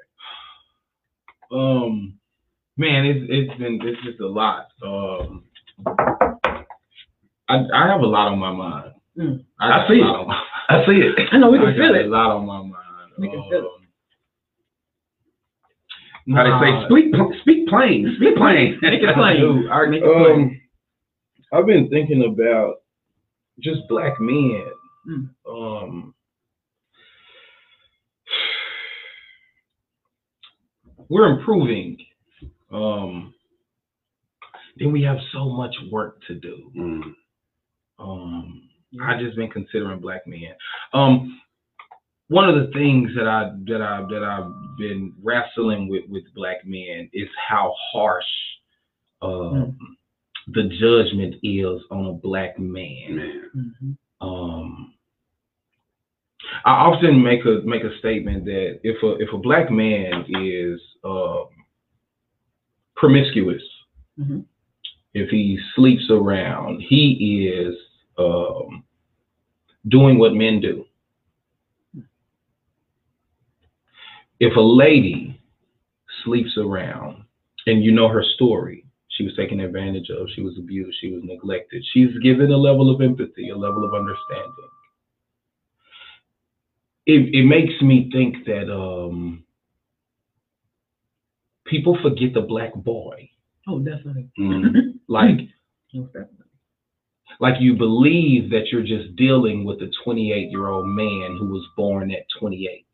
Um, man, it's it's been it's just a lot. Um, I I have a lot on my mind. Mm. I, I see it. lot on my- I see it. I know we can got feel a it. lot on my mind. We can feel it. Um, How they say, speak, pl- speak plain, speak plain. Make it plain. Dude, I- Make it plain. um, I've been thinking about just black men. Mm. Um, we're improving. Um, then we have so much work to do. Mm, Um, I just been considering black men. Um, one of the things that I that I that I've been wrestling with with black men is how harsh um, the judgment is on a black man. man. Mhm. Um, I often make a make a statement that if a if a black man is um, promiscuous, Mhm. if he sleeps around, he is um, doing what men do. If a lady sleeps around, and you know her story, she was taken advantage of, she was abused, she was neglected. She's given a level of empathy, a level of understanding. it it makes me think that um people forget the black boy. Oh, definitely. Mhm. Like. like you believe that you're just dealing with a 28 year old man who was born at 28.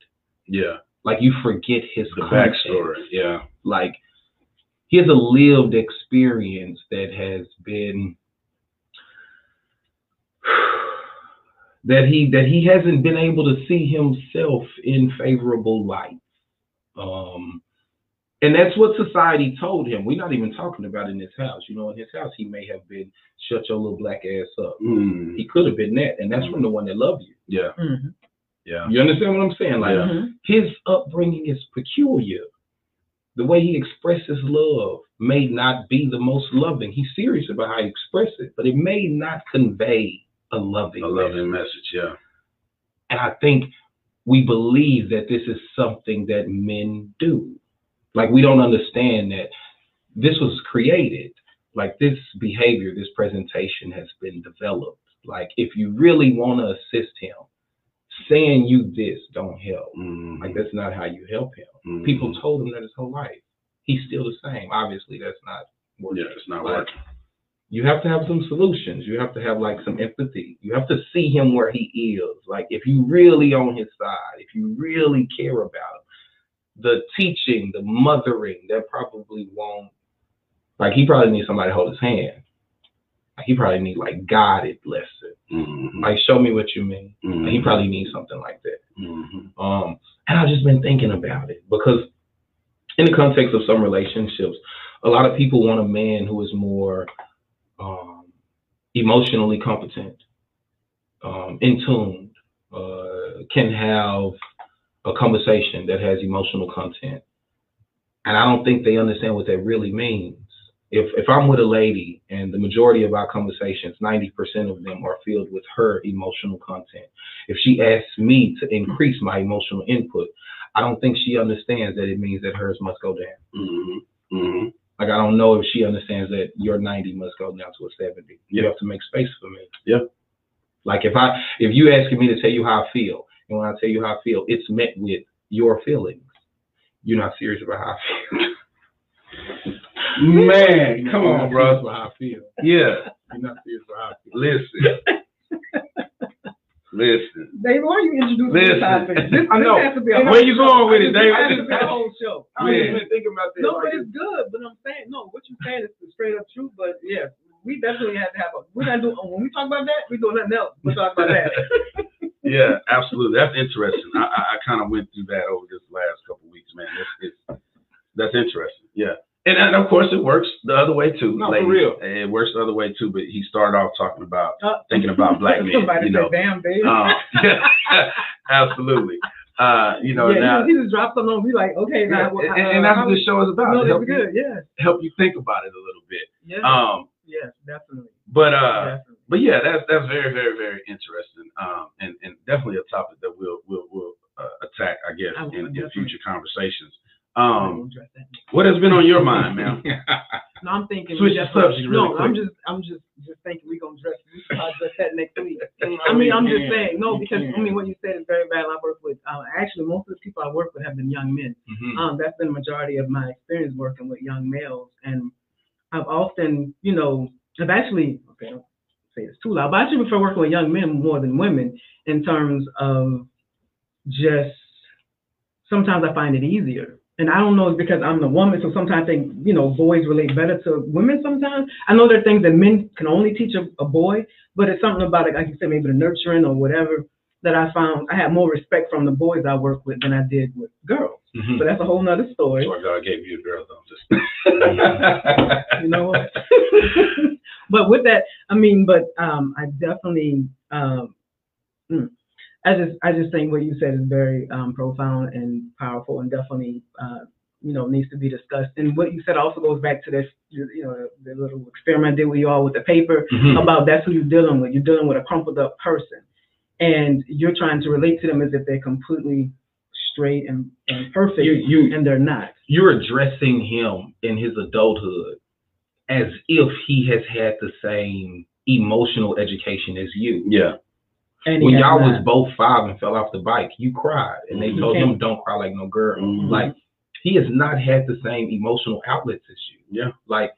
Yeah, Like you forget his the context. backstory. Yeah, Like he has a lived experience that has been that he that he hasn't been able to see himself in favorable light. Um, and that's what society told him. We're not even talking about in his house. You know, in his house, he may have been shut your little black ass up. Mhm. He could have been that, and that's from the one that loved you. yeah, Mhm. yeah. You understand what I'm saying? Like Yeah. His upbringing is peculiar. The way he expresses love may not be the most loving. He's serious about how he expresses it, but it may not convey a loving. A loving message. Yeah, And I think we believe that this is something that men do. Like we don't understand that this was created. Like this behavior, this presentation has been developed. Like if you really want to assist him, saying you this don't help. Mhm. Like that's not how you help him. Mhm. People told him that his whole life. He's still the same. Obviously, that's not working. Yeah, it's not Like, working. You have to have some solutions. You have to have like some empathy. You have to see him where he is. Like if you really on his side, if you really care about him, the teaching, the mothering, that probably won't. Like he probably needs somebody to hold his hand. Like, he probably need like guided lesson. Mhm. Like show me what you mean. Mhm. He probably needs something like that. Mhm. Um, and I've just been thinking about it because, in the context of some relationships, a lot of people want a man who is more um, emotionally competent, um, in tune, uh, can have a conversation that has emotional content. And I don't think they understand what that really means. If if I'm with a lady and the majority of our conversations, 90% of them are filled with her emotional content if she asks me to increase my emotional input, I don't think she understands that it means that hers must go down. Mhm. Mhm. Like I don't know if she understands that your 90 must go down to a 70. You Yeah. have to make space for me. Yeah. Like if I if you asking me to tell you how I feel, and when I tell you how I feel, it's met with your feelings. You're not serious about how I feel. Man, come You're on, not bro. serious about how I feel. Yeah, You're not serious about how I feel. listen. listen. Dave, why are you introducing Listen. this topic? This, I know. this has to be a Where whole you show. going with it, This Dave? has to be a whole show. I Man. was been thinking about this. No, like, but it's good. But I'm saying, no, what you're saying is the straight up truth. But yeah, we definitely have to have a. We're not doing when we talk about that. We doing nothing else. We talk about that. Yeah, absolutely. That's interesting. I, I, I kind of went through that over this last couple weeks, man. It's, it's that's interesting. Yeah, and, and of course it works the other way too. No, for ladies. real. It works the other way too. But he started off talking about Uh, thinking about black men. Somebody You know, said, "Damn, babe." um, absolutely. Uh, you know yeah, now, he, he just dropped something on me like, okay, yeah, now, uh, and, and that's what this show is about. No, help that's you, good. Yeah, help you think about it a little bit. yeah, Um, yes, definitely, but uh, definitely. But yeah, that's that's very very very interesting. Um, and and definitely a topic that we'll we'll we'll uh, attack, I guess, I in, in future conversations. Um, gonna address that. what has been on your mind, man? No, I'm thinking. Switch we the definitely- subject really No, I'm just, I'm just, just thinking we're gonna address, we should probably address that next week. I mean, I'm just saying, no, because I mean, what you said is very valid. I work with, uh, actually, most of the people I work with have been young men. Mhm. Um, that's been the majority of my experience working with young males, and I've often, you know, I've actually, okay, don't say this too loud, but I actually prefer working with young men more than women in terms of just sometimes I find it easier. And I don't know if because I'm the woman, so sometimes think, you know, boys relate better to women sometimes. I know there are things that men can only teach a, a boy, but it's something about it, like you said, maybe the nurturing or whatever, that I found I had more respect from the boys I work with than I did with girls. Mhm. But that's a whole nother story. That's why God gave you a girl, though. Just you know what? but with that, I mean, but um, I definitely, um, mm, I just, I just think what you said is very um, profound and powerful, and definitely, uh, you know, needs to be discussed. And what you said also goes back to this, you know, the little experiment I did with you all with the paper Mhm. about that's who you're dealing with. You're dealing with a crumpled up person, and you're trying to relate to them as if they're completely straight and, and perfect, You you and they're not. you're addressing him in his adulthood as if he has had the same emotional education as you. yeah, And when y'all was both five and fell off the bike, you cried, and they Mhm. told Okay. him don't cry like no girl. Mhm. Like he has not had the same emotional outlets as you. Yeah. Like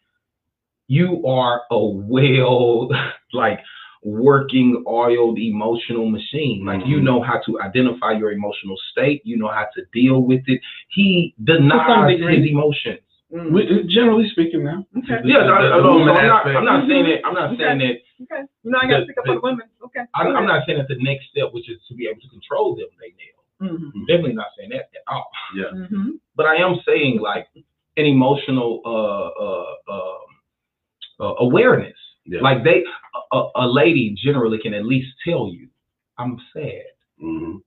you are a well, like working oiled emotional machine. Like you Mhm. know how to identify your emotional state. You know how to deal with it. He some denies his emotions. Mm. We, generally speaking, now. okay. Yeah, no, no, no, woman so I'm not. I'm not saying Mhm. that. I'm not Okay. saying that. Okay. You know, I got to The- pick up the- on the women. Okay. I'm, I'm not saying that the next step, which is to be able to control them, they nail. Mm-hmm. Definitely not saying that at all. Yeah. Mm-hmm. But I am saying like an emotional uh, uh, um, uh, awareness. Yeah. Like they, a, a lady generally can at least tell you, I'm sad. hmm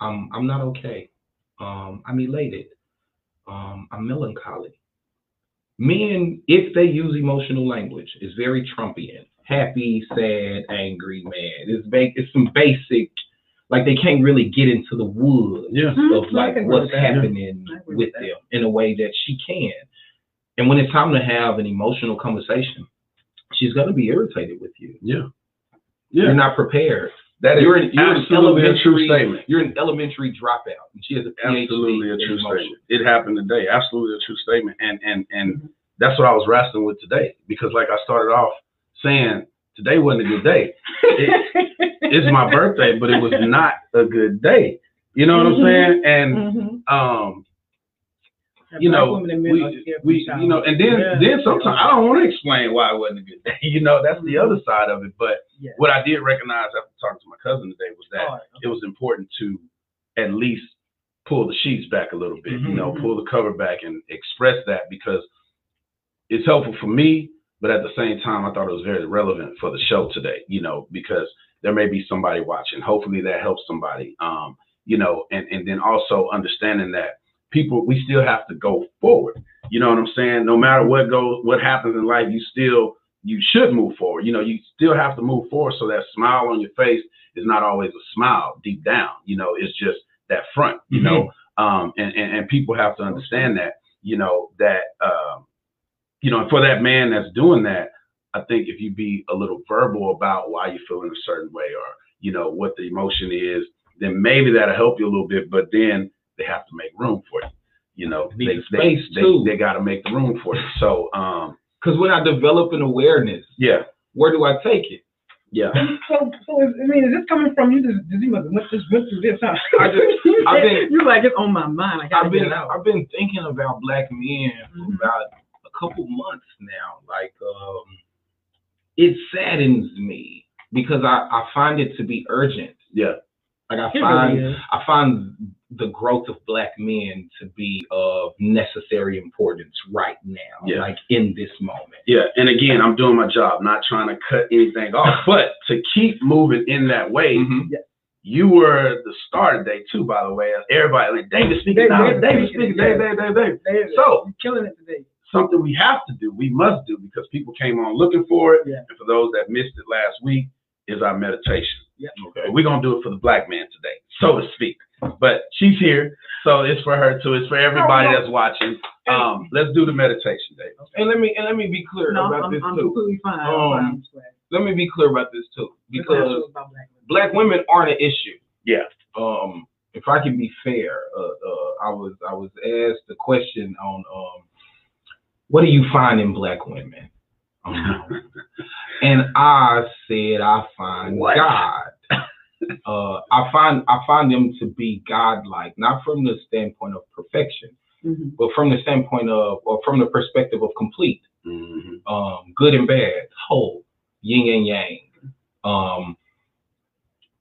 I'm I'm not okay. Um, I'm elated. Um, I'm melancholy. Men, if they use emotional language, is very Trumpian. Happy, sad, angry, mad. It's ba- it's some basic, like they can't really get into the woods Yeah. of Mhm. I like what's happening with with them in a way that she can. And when it's time to have an emotional conversation, she's gonna be irritated with you. Yeah. Yeah. You're not prepared. That is You're an, you're an absolutely a true elementary statement. you're an elementary dropout. And she has a PhD Absolutely a true emotion. statement. It happened today. Absolutely a true statement. And and and Mhm. that's what I was wrestling with today because like I started off saying today wasn't a good day. It's my birthday, but it was not a good day. You know what I'm Mhm. saying? And Mm-hmm. um, you know, we, we you know, and then Yeah. then sometimes I don't want to explain why it wasn't a good day. You know, that's the Mhm. other side of it. But Yeah. what I did recognize after talking to my cousin today was that Hard. it was important to at least pull the sheets back a little bit, you know, Mhm. pull the cover back and express that because it's helpful for me, but at the same time, I thought it was very relevant for the show today, you know, because there may be somebody watching. Hopefully that helps somebody, um, you know, and, and then also understanding that people, we still have to go forward. You know what I'm saying? No matter what goes, what happens in life, you still, you should move forward. You know, you still have to move forward so that smile on your face is not always a smile deep down. You know, it's just that front, you know, um, and, and, and people have to understand that, you know, that, um, you know, for that man that's doing that, I think if you be a little verbal about why you feel in a certain way or, you know, what the emotion is, then maybe that'll help you a little bit, but then they have to make room for you. You know, they, they, space, they, too. they got to make the room for you. So, um, Because when I develop an awareness, yeah, where do I take it? yeah. So, so is, I mean, is this coming from you? Just, just you must have went, just went through this, huh? I just- you I've been- you like it's on my mind. I I've been out. I've been thinking about black men for Mhm. about a couple months now. Like um it saddens me because I, I find it to be urgent. Yeah. Like I It find really. I find the growth of black men to be of necessary importance right now. Yeah. Like in this moment. Yeah, and again, I'm doing my job, not trying to cut anything off, but to keep moving in that way, Mhm. you were the star today too, by the way. Everybody like David speaking David, now, David David speaking, speaking, Dave, Dave, Dave, Dave. David, So you're killing it today. something we have to do, we must do because people came on looking for it. Yeah. And for those that missed it last week, is our meditation. Yeah. Okay. But we're gonna do it for the black man today, so to speak. But she's here, so it's for her too. It's for everybody that's watching. Um, let's do the meditation, Dave. And let me and let me be clear No, about I'm, this I'm too. completely fine. I'm Um, fine. I'm glad. Let me be clear about this too. This is a Because black women. black women aren't an issue. Yeah. Um, if I can be fair, uh, uh, I was I was asked the question on um, what do you find in black women, um, and I said I find What? God. Uh, I find I find them to be godlike, not from the standpoint of perfection, Mhm. but from the standpoint of or from the perspective of complete Mhm. um, good and bad, whole, yin and yang. Um,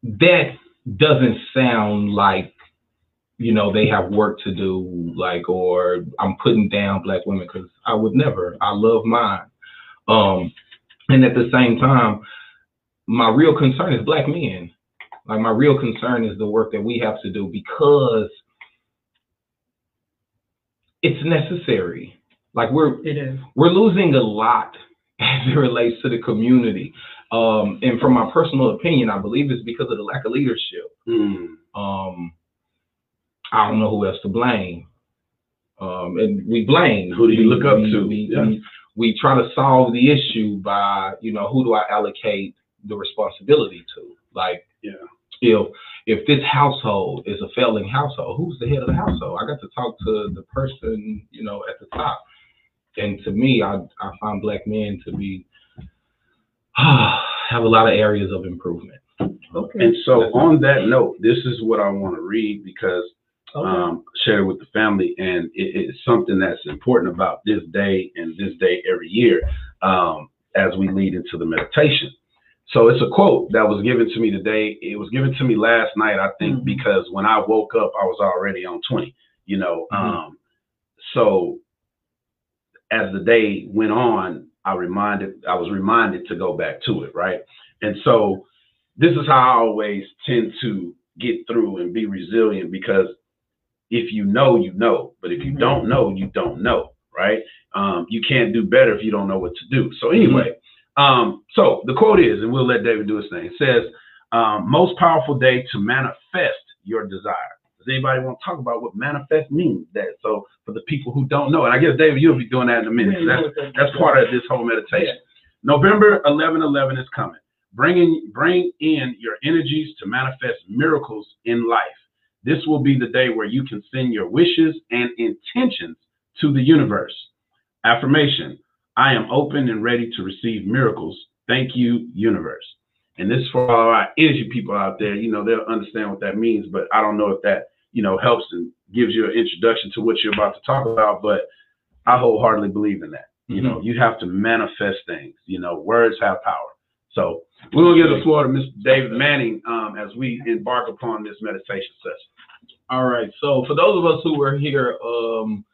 that doesn't sound like, you know, they have work to do, like, or I'm putting down black women because I would never. I love mine. Um, and at the same time, my real concern is black men. Like, my real concern is the work that we have to do because it's necessary. Like, we're It is. we're losing a lot as it relates to the community. Um, and from my personal opinion, I believe it's because of the lack of leadership. Mm. Um, I don't know who else to blame. Um, and we blame. Who do you We- look up we- to? We, Yeah. we, we try to solve the issue by, you know, who do I allocate the responsibility to? Like, Yeah. If if this household is a failing household, who's the head of the household? I got to talk to the person, you know, at the top. And to me, I I find black men to be have a lot of areas of improvement. Okay. And so on that note, this is what I want to read because Okay. um, share it with the family, and it, it's something that's important about this day and this day every year um, as we lead into the meditation. So it's a quote that was given to me today. It was given to me last night, I think, Mhm. because when I woke up, I was already on 20. You know, Mhm. um, so as the day went on, I reminded, I was reminded to go back to it, right? And so this is how I always tend to get through and be resilient because if you know, you know, but if you Mhm. don't know, you don't know, right? Um, you can't do better if you don't know what to do. So anyway, um, so the quote is, and we'll let David do his thing. It says, um, "Most powerful day to manifest your desire." Does anybody want to talk about what manifest means? That so for the people who don't know, and I guess David, you'll be doing that in a minute. 'cause That's that's part of this whole meditation. November 11 11 is coming. Bringing, bring in your energies to manifest miracles in life. This will be the day where you can send your wishes and intentions to the universe. Affirmation I am open and ready to receive miracles. Thank you, universe. And this is for all our energy people out there. You know, they'll understand what that means, but I don't know if that, you know, helps and gives you an introduction to what you're about to talk about. But I wholeheartedly believe in that. You know, you have to manifest things. You know, words have power. So we're gonna give the floor to Mr. David Manning um, as we embark upon this meditation session. All right. So for those of us who were here um,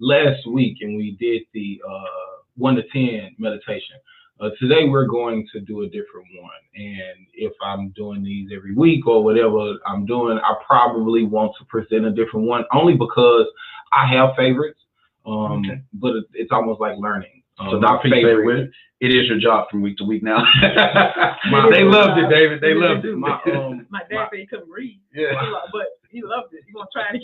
last week and we did the uh, one to ten meditation, uh, today we're going to do a different one. And if I'm doing these every week or whatever I'm doing, I probably want to present a different one only because I have favorites. Um, Okay. But it, it's almost like learning. So Um, not favorite- favorite. It is your job from week to week now. My- they loved it, David. They loved it. My, um, My dad said he couldn't read, yeah. He lo- but he loved it. He gonna try it.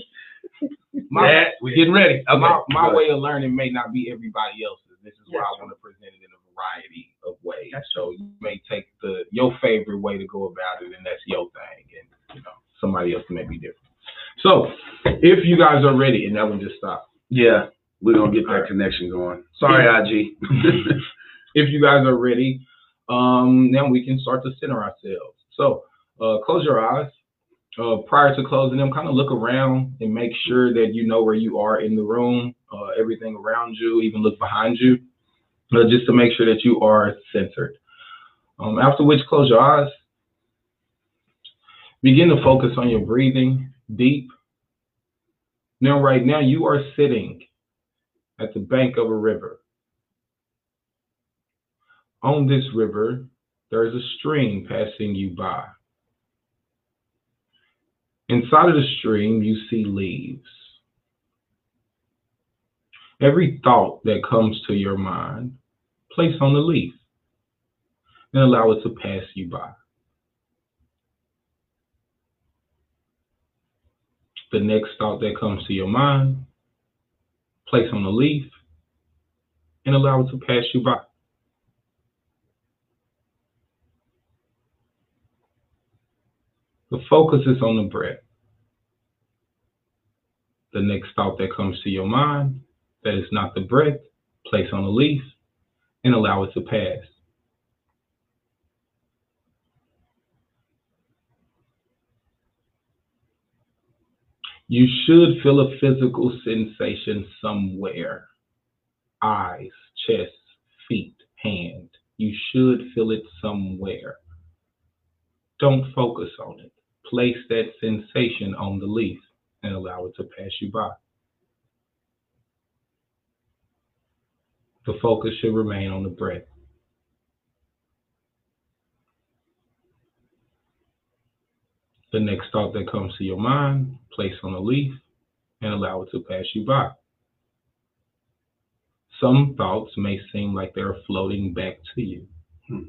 again. my, Dad, we're getting ready. Okay. my, my way of learning may not be everybody else's. This is why Yes. I want to present it in a variety of ways. That's so you may take the your favorite way to go about it, and that's your thing, and you know somebody else may be different. So if you guys are ready, and that one just stopped. Yeah, we're gonna get that All right. connection going. Sorry, IG. If you guys are ready, um, then we can start to center ourselves. So uh, close your eyes. Uh, prior to closing them, kind of look around and make sure that you know where you are in the room, uh, everything around you, even look behind you, uh, just to make sure that you are centered. Um, after which, close your eyes. Begin to focus on your breathing deep. Now, right now, you are sitting at the bank of a river. On this river, there is a stream passing you by. Inside of the stream, you see leaves. Every thought that comes to your mind, place on the leaf and allow it to pass you by. The next thought that comes to your mind, place on the leaf and allow it to pass you by. The focus is on the breath. The next thought that comes to your mind that is not the breath, place on a leaf and allow it to pass. You should feel a physical sensation somewhere eyes, chest, feet, hand. You should feel it somewhere. Don't focus on it. Place that sensation on the leaf and allow it to pass you by. The focus should remain on the breath. The next thought that comes to your mind, place on a leaf and allow it to pass you by. Some thoughts may seem like they're floating back to you. Hmm.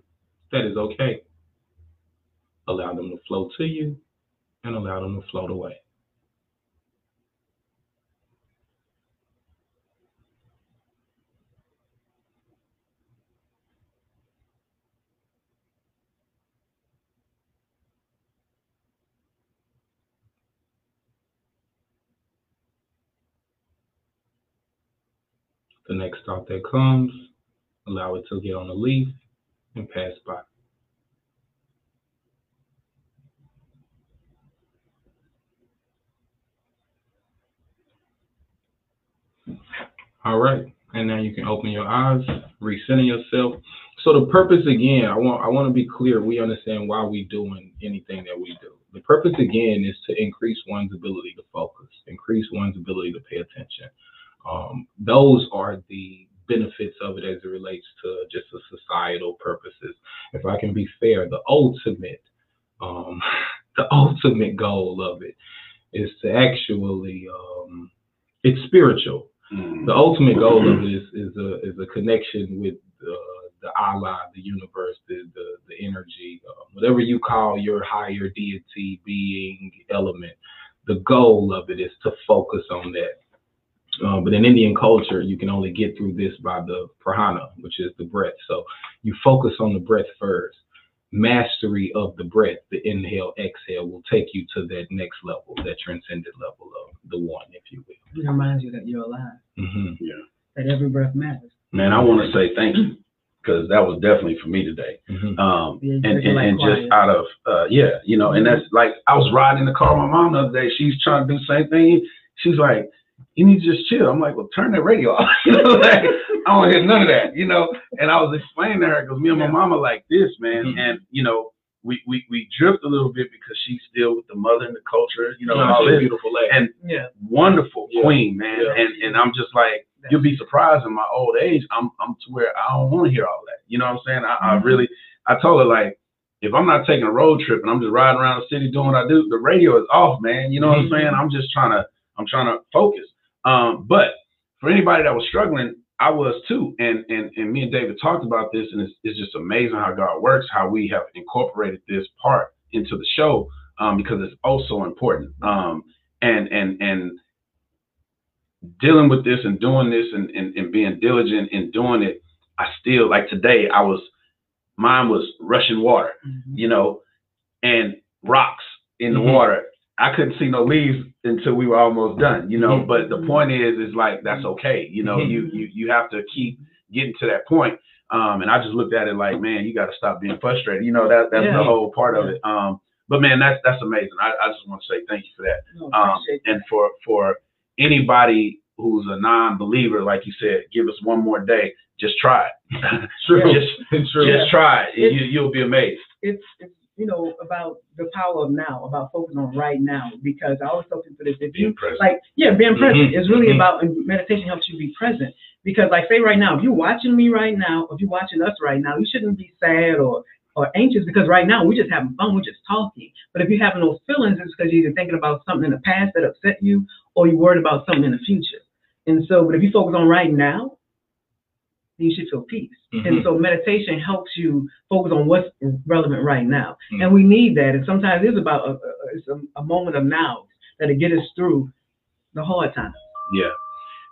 That is okay. Allow them to flow to you and allow them to float away. The next thought that comes, allow it to get on the leaf and pass by. All right, and now you can open your eyes, recenter yourself. So the purpose again, I want I want to be clear. We understand why we doing anything that we do. The purpose again is to increase one's ability to focus, increase one's ability to pay attention. Um, those are the benefits of it as it relates to just the societal purposes. If I can be fair, the ultimate, um, the ultimate goal of it is to actually, um, it's spiritual. Mm. The ultimate goal of this is, a is a connection with the Allah, the universe, the the, the energy, uh, whatever you call your higher deity, being, element. The goal of it is to focus on that. Uh, but in Indian culture, you can only get through this by the prana, which is the breath. So you focus on the breath first. Mastery of the breath, the inhale, exhale, will take you to that next level, that transcendent level of the one, if you will. It reminds you that you're alive, hmm that every breath matters. Man, I want to say thank you because that was definitely for me today. hmm Um, Yeah, and, and, like and just out of uh yeah you know and that's like i was riding in the car with my mom the other day she's trying to do the same thing she's like you need to just chill i'm like well turn that radio off you know like i don't hear none of that you know and i was explaining to her because me and my mom are like this man Mhm. and you know we, we we drift a little bit because she's still with the mother and the culture you know No, all this beautiful lady. and Yeah. wonderful Yeah. queen man Yeah. and and i'm just like you'll be surprised in my old age i'm i'm to where i don't want to hear all that you know what i'm saying i, I Mhm. really i told her like if i'm not taking a road trip and i'm just riding around the city doing what i do the radio is off man you know what i'm saying i'm just trying to i'm trying to focus um but for anybody that was struggling i was too and and and me and david talked about this and it's, it's just amazing how god works how we have incorporated this part into the show um because it's also important um and and and dealing with this and doing this and, and, and being diligent in doing it, I still like today I was mine was rushing water, Mhm. you know, and rocks in the Mhm. water. I couldn't see no leaves until we were almost done, you know. Mhm. But the point is, is like that's okay, you know. Mhm. You you you have to keep getting to that point. Um, and I just looked at it like, man, you got to stop being frustrated. You know that that's Yeah. the whole part of it. Um, but man, that's that's amazing. I, I just want to say thank you for that. Um, and for for anybody who's a non-believer, like you said, give us one more day. Just try it. True. Just true. just try it. It's- You, you'll be amazed. it's, it's you know about the power of now, about focusing on right now. Because I always tell people this: if you present. like, yeah, being present Mhm. is really Mhm. about and meditation helps you be present. Because like say right now, if you're watching me right now, if you're watching us right now, you shouldn't be sad or or anxious because right now we're just having fun, we're just talking. But if you're having those feelings, it's because you're either thinking about something in the past that upset you, or you're worried about something in the future. And so, but if you focus on right now, you should feel peace. And Mhm. so meditation helps you focus on what's relevant right now. Mhm. And we need that. And sometimes it's about a, a, it's a, a moment of now that'll get us through the hard times. Yeah.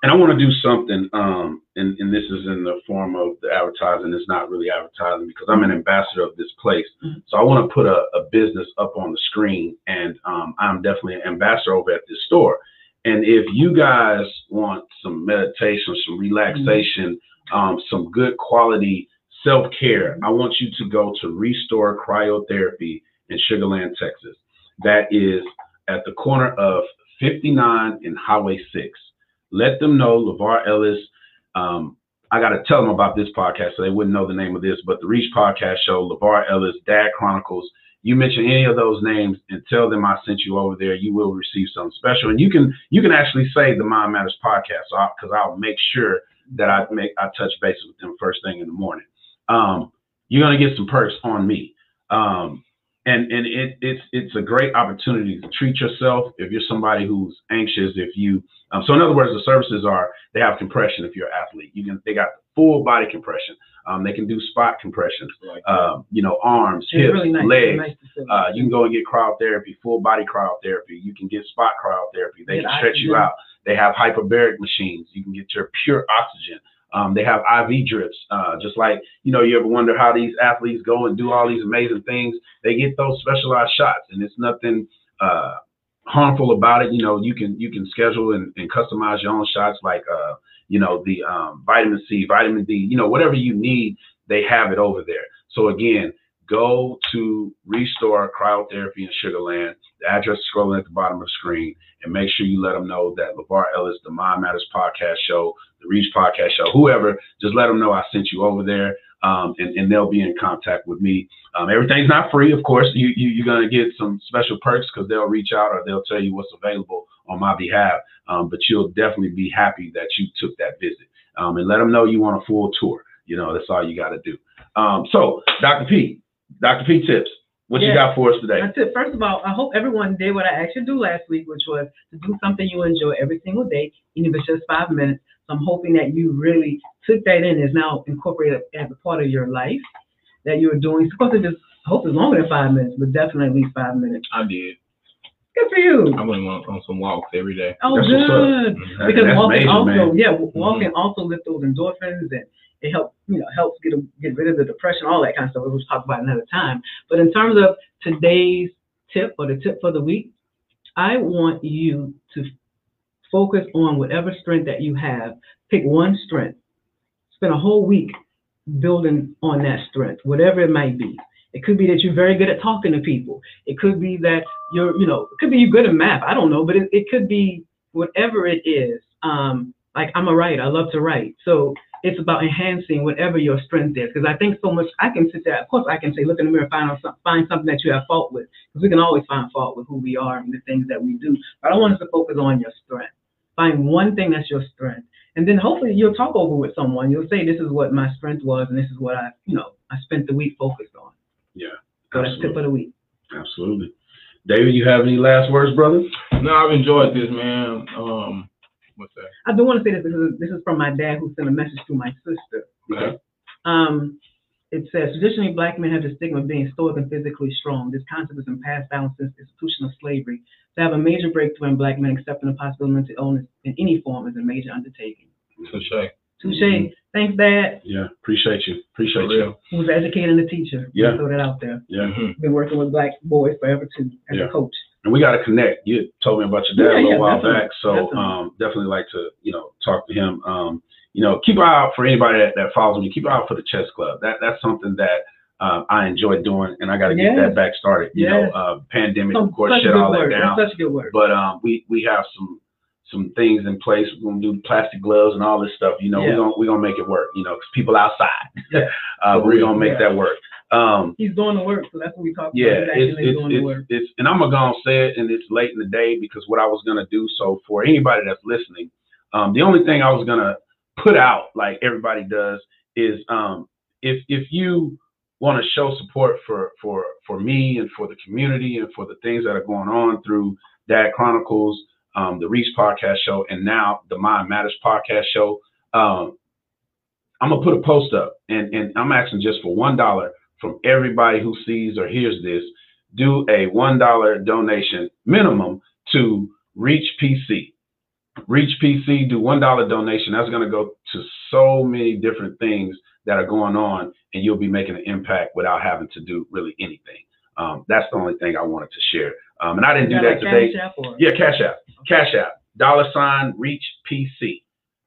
And I want to do something, um, and, and this is in the form of the advertising. It's not really advertising because I'm an ambassador of this place. Mhm. So I want to put a, a business up on the screen, and um, I'm definitely an ambassador over at this store. And if you guys want some meditation, some relaxation, um, some good quality self care, I want you to go to Restore Cryotherapy in Sugar Land, Texas. That is at the corner of 59 and Highway 6. Let them know LeVar Ellis. Um, I got to tell them about this podcast so they wouldn't know the name of this, but the Reach Podcast Show, LeVar Ellis, Dad Chronicles. You mention any of those names and tell them I sent you over there. You will receive something special, and you can you can actually say the Mind Matters podcast because I'll make sure that I make I touch base with them first thing in the morning. Um, you're gonna get some perks on me. Um, and and it, it's it's a great opportunity to treat yourself if you're somebody who's anxious. If you um, so in other words, the services are they have compression if you're an athlete. You can they got full body compression. Um, they can do spot compressions. Like, Um, you know, arms, It's hips, really nice. legs. Nice. Uh, you can go and get cryotherapy, full body cryotherapy. You can get spot cryotherapy. They Get can stretch you out. They have hyperbaric machines. You can get your pure oxygen. Um, they have IV drips. Uh, just like you know, you ever wonder how these athletes go and do all these amazing things? They get those specialized shots, and it's nothing uh, harmful about it. You know, you can you can schedule and, and customize your own shots. Like uh, you know, the um, vitamin C, vitamin D, you know, whatever you need, they have it over there. So again, go to Restore Cryotherapy in Sugar Land. The address is scrolling at the bottom of the screen, and make sure you let them know that LeVar Ellis, the Mind Matters podcast show, the Reach podcast show, whoever, just let them know I sent you over there. Um, and, and they'll be in contact with me. Um, everything's not free, of course. You, you you're gonna get some special perks because they'll reach out or they'll tell you what's available on my behalf. Um, but you'll definitely be happy that you took that visit. Um, and let them know you want a full tour. You know, that's all you got to do. Um, so, Dr. P, Dr. P tips. What you got for us today? That's it. First of all, I hope everyone did what I asked you to do last week, which was to do something you enjoy every single day, even if it's just five minutes. So I'm hoping that you really took that in, is now incorporated as a part of your life that you're doing. It's supposed to just, I hope it's longer than five minutes, but definitely at least five minutes. I did. Good for you. I went on, on some walks every day. Oh, That's what's up. good. Mhm. Because That's walking major, also, man. Mm-hmm. yeah, walking also lift those endorphins and it helps, you know, helps get get rid of the depression, all that kind of stuff. We'll talk about another time. But in terms of today's tip or the tip for the week, I want you to focus on whatever strength that you have. Pick one strength. Spend a whole week building on that strength, whatever it might be. It could be that you're very good at talking to people. It could be that you're, you know, it could be you're good at math. I don't know, but it, it could be whatever it is. Um, like I'm a writer. I love to write. So it's about enhancing whatever your strength is. Because I think so much, I can sit there, of course I can say, look in the mirror, find, find something that you have fault with. Because we can always find fault with who we are and the things that we do. But I want us to focus on your strength. Find one thing that's your strength. And then hopefully you'll talk over with someone. You'll say, this is what my strength was, and this is what I, you know, I spent the week focused on. Yeah, So that's tip of the week. Absolutely. David, you have any last words, brother? No, I've enjoyed this, man. Um, what's that? I do want to say this because this is from my dad who sent a message to my sister. Okay. Um, it says traditionally black men have the stigma of being stoic and physically strong. This concept has been passed down since the institution of slavery. To have a major breakthrough in black men accepting the possibility of mental illness in any form is a major undertaking. Touche. Touche. Thanks, Dad, Yeah, appreciate you. Appreciate For you. real. who's an educator and a teacher. Yeah. Throw that out there. Yeah. Mhm. Been working with black boys forever too as Yeah. a coach. And we got to connect. You told me about your dad Yeah, a little yeah, while definitely, back, so definitely. um, definitely like to you know talk to him. Um, you know, keep an eye out for anybody that, that follows me. Keep an eye out for the chess club. That that's something that uh, I enjoy doing, and I got to get Yes. that back started. You Yes. know, uh, pandemic of course shut all that down, That's such a good word. but um, we we have some some things in place. We're gonna do plastic gloves and all this stuff. You know, Yeah. we're gonna we're gonna make it work. You know, 'cause people outside. Yeah. uh, we're gonna make Yeah. that work. Um, He's doing the work, so that's what we talk about. yeah, it's it's it's, it's and I'm gonna go and say it, and it's late in the day because what I was gonna do. So for anybody that's listening, um, the only thing I was gonna put out, like everybody does, is um, if if you want to show support for for for me and for the community and for the things that are going on through Dad Chronicles, um, the Reach Podcast Show, and now the Mind Matters Podcast Show. Um, I'm gonna put a post up, and and I'm asking just for one dollar from everybody who sees or hears this. Do a one dollar donation minimum to Reach PC. Reach PC, do one dollar donation. That's gonna go to so many different things that are going on, and you'll be making an impact without having to do really anything. Um, that's the only thing I wanted to share. Um, and I didn't do that today. Yeah, Cash App. Cash App. Dollar sign Reach PC.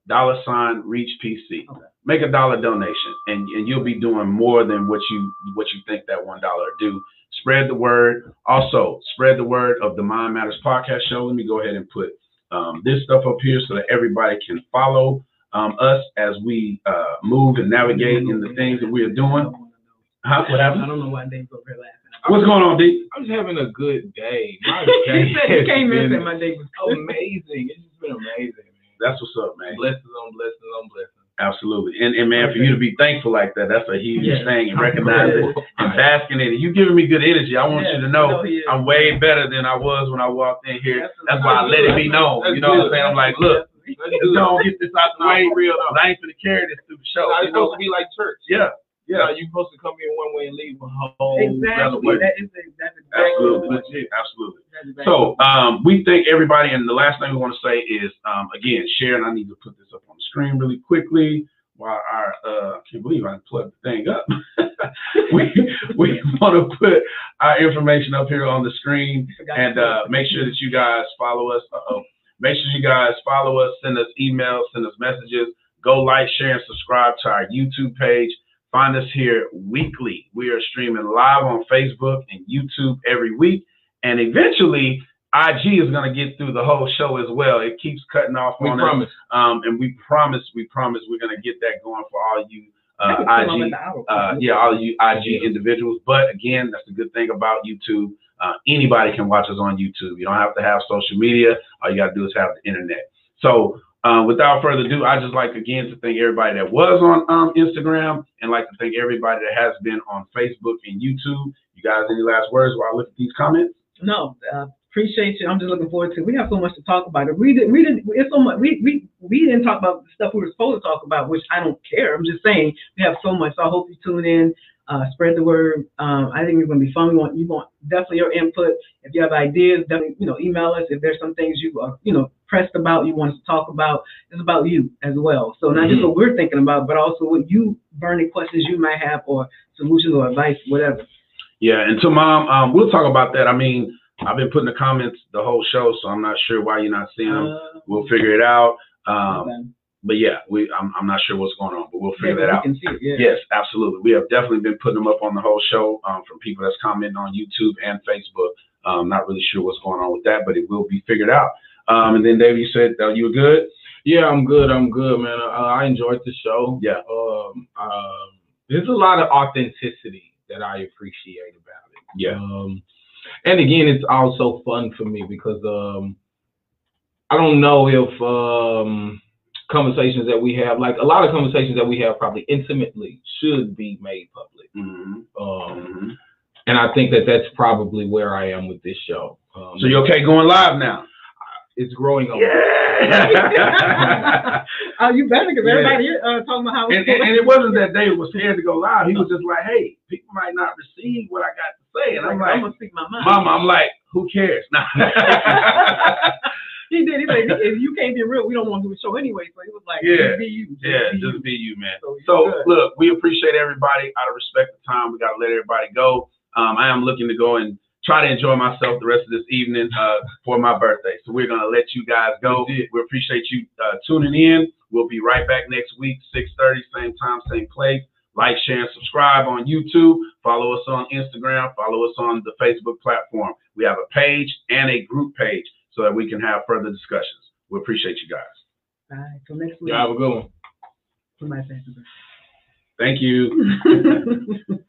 Dollar sign Reach PC. Okay. Make a dollar donation, and, and you'll be doing more than what you what you think that one dollar do. Spread the word. Also, spread the word of the Mind Matters podcast show. Let me go ahead and put um, this stuff up here so that everybody can follow um, us as we uh, move and navigate in the things that we are doing. Huh? What I don't know why Dave's over here laughing. What's going on, D? I'm just having a good day. My he day said he has came in and been said my day was amazing. It's just been amazing, man. That's what's up, man. Blessings on blessings on blessings. Absolutely. And, and man, for you to be thankful like that, that's a huge Yeah. thing. And recognize it and basking in it. You giving me good energy. I want you to know oh, he. I'm way better than I was when I walked in here. That's- That's why I let it be known. You know what I'm saying? I'm like, look, Let's go get this out the way. real though. I ain't gonna carry this through the show. You It's know? supposed to be like church. Yeah, Yeah, you're supposed to come in one way and leave a whole Exactly. other way. That is exactly Absolutely. Legit. Absolutely. exactly So um, we thank everybody, and the last thing we want to say is um, again, share. And I need to put this up on the screen really quickly. While our uh, I can't believe I plugged the thing up. we we want to put our information up here on the screen, and uh, make sure that you guys follow us. Uh-oh. Make sure you guys follow us, send us emails, send us messages. Go like, share, and subscribe to our YouTube page. Find us here weekly. We are streaming live on Facebook and YouTube every week. And eventually, IG is going to get through the whole show as well. It keeps cutting off We on promise. us. Um, and we promise, we promise we're going to get that going for all you uh, IG uh, yeah, all you IG individuals. But again, that's the good thing about YouTube. Uh, anybody can watch us on YouTube. You don't have to have social media. All you got to do is have the internet. So, uh, without further ado, I just like again to thank everybody that was on um, Instagram and like to thank everybody that has been on Facebook and YouTube. You guys, any last words while I look at these comments? No, uh, appreciate you. I'm just looking forward to. We have so much to talk about. We didn't. we didn't. It's so much. We we we didn't talk about the stuff we were supposed to talk about, which I don't care. I'm just saying we have so much. So I hope you tune in. Uh, spread the word. Um, I think it's going to be fun. We want you want definitely your input. If you have ideas, definitely you know email us. If there's some things you are you know pressed about, you want to talk about, it's about you as well. So not just what we're thinking about, but also what you burning questions you might have or solutions or advice, whatever. Yeah, and to mom, um, we'll talk about that. I mean, I've been putting the comments the whole show, so I'm not sure why you're not seeing them. Uh, We'll figure it out. Um, okay. but yeah, we I'm, I'm not sure what's going on, but we'll Yeah, figure that we out. it, yeah. Yes, absolutely. We have definitely been putting them up on the whole show um, from people that's commenting on YouTube and Facebook. Um, not really sure what's going on with that, but it will be figured out. Um, and then David, you said uh, you were good. Yeah, I'm good. I'm good, man. Uh, I enjoyed the show. Yeah. Um, um, there's a lot of authenticity that I appreciate about it. Yeah. Um, and again, it's also fun for me because um, I don't know if um, conversations that we have, like a lot of conversations that we have, probably intimately, should be made public. Mm-hmm. Um, and I think that that's probably where I am with this show. Um, So you're okay going live now? It's growing on me. Yeah. Oh, you better, because everybody here uh, talking about how and, and, and it wasn't that David was scared to go live. He was just like, hey, people might not receive what I got to say. And I'm like, I'm gonna speak my mind. Mama, I'm like, who cares? Nah. he did. He said, if you can't be real, we don't want to do a show anyway. So he was like, Yeah. just be you. Just Yeah, be just you. be you, man. So, So look, we appreciate everybody. Out of respect of time, we gotta let everybody go. Um, I am looking to go and try to enjoy myself the rest of this evening uh, for my birthday. So we're gonna let you guys go. We appreciate you uh, tuning in. We'll be right back next week, 6:30, same time, same place. Like, share, and subscribe on YouTube. Follow us on Instagram. Follow us on the Facebook platform. We have a page and a group page so that we can have further discussions. We appreciate you guys. All right. Till next week. Yeah, have a good one. Somebody say Thank you. something.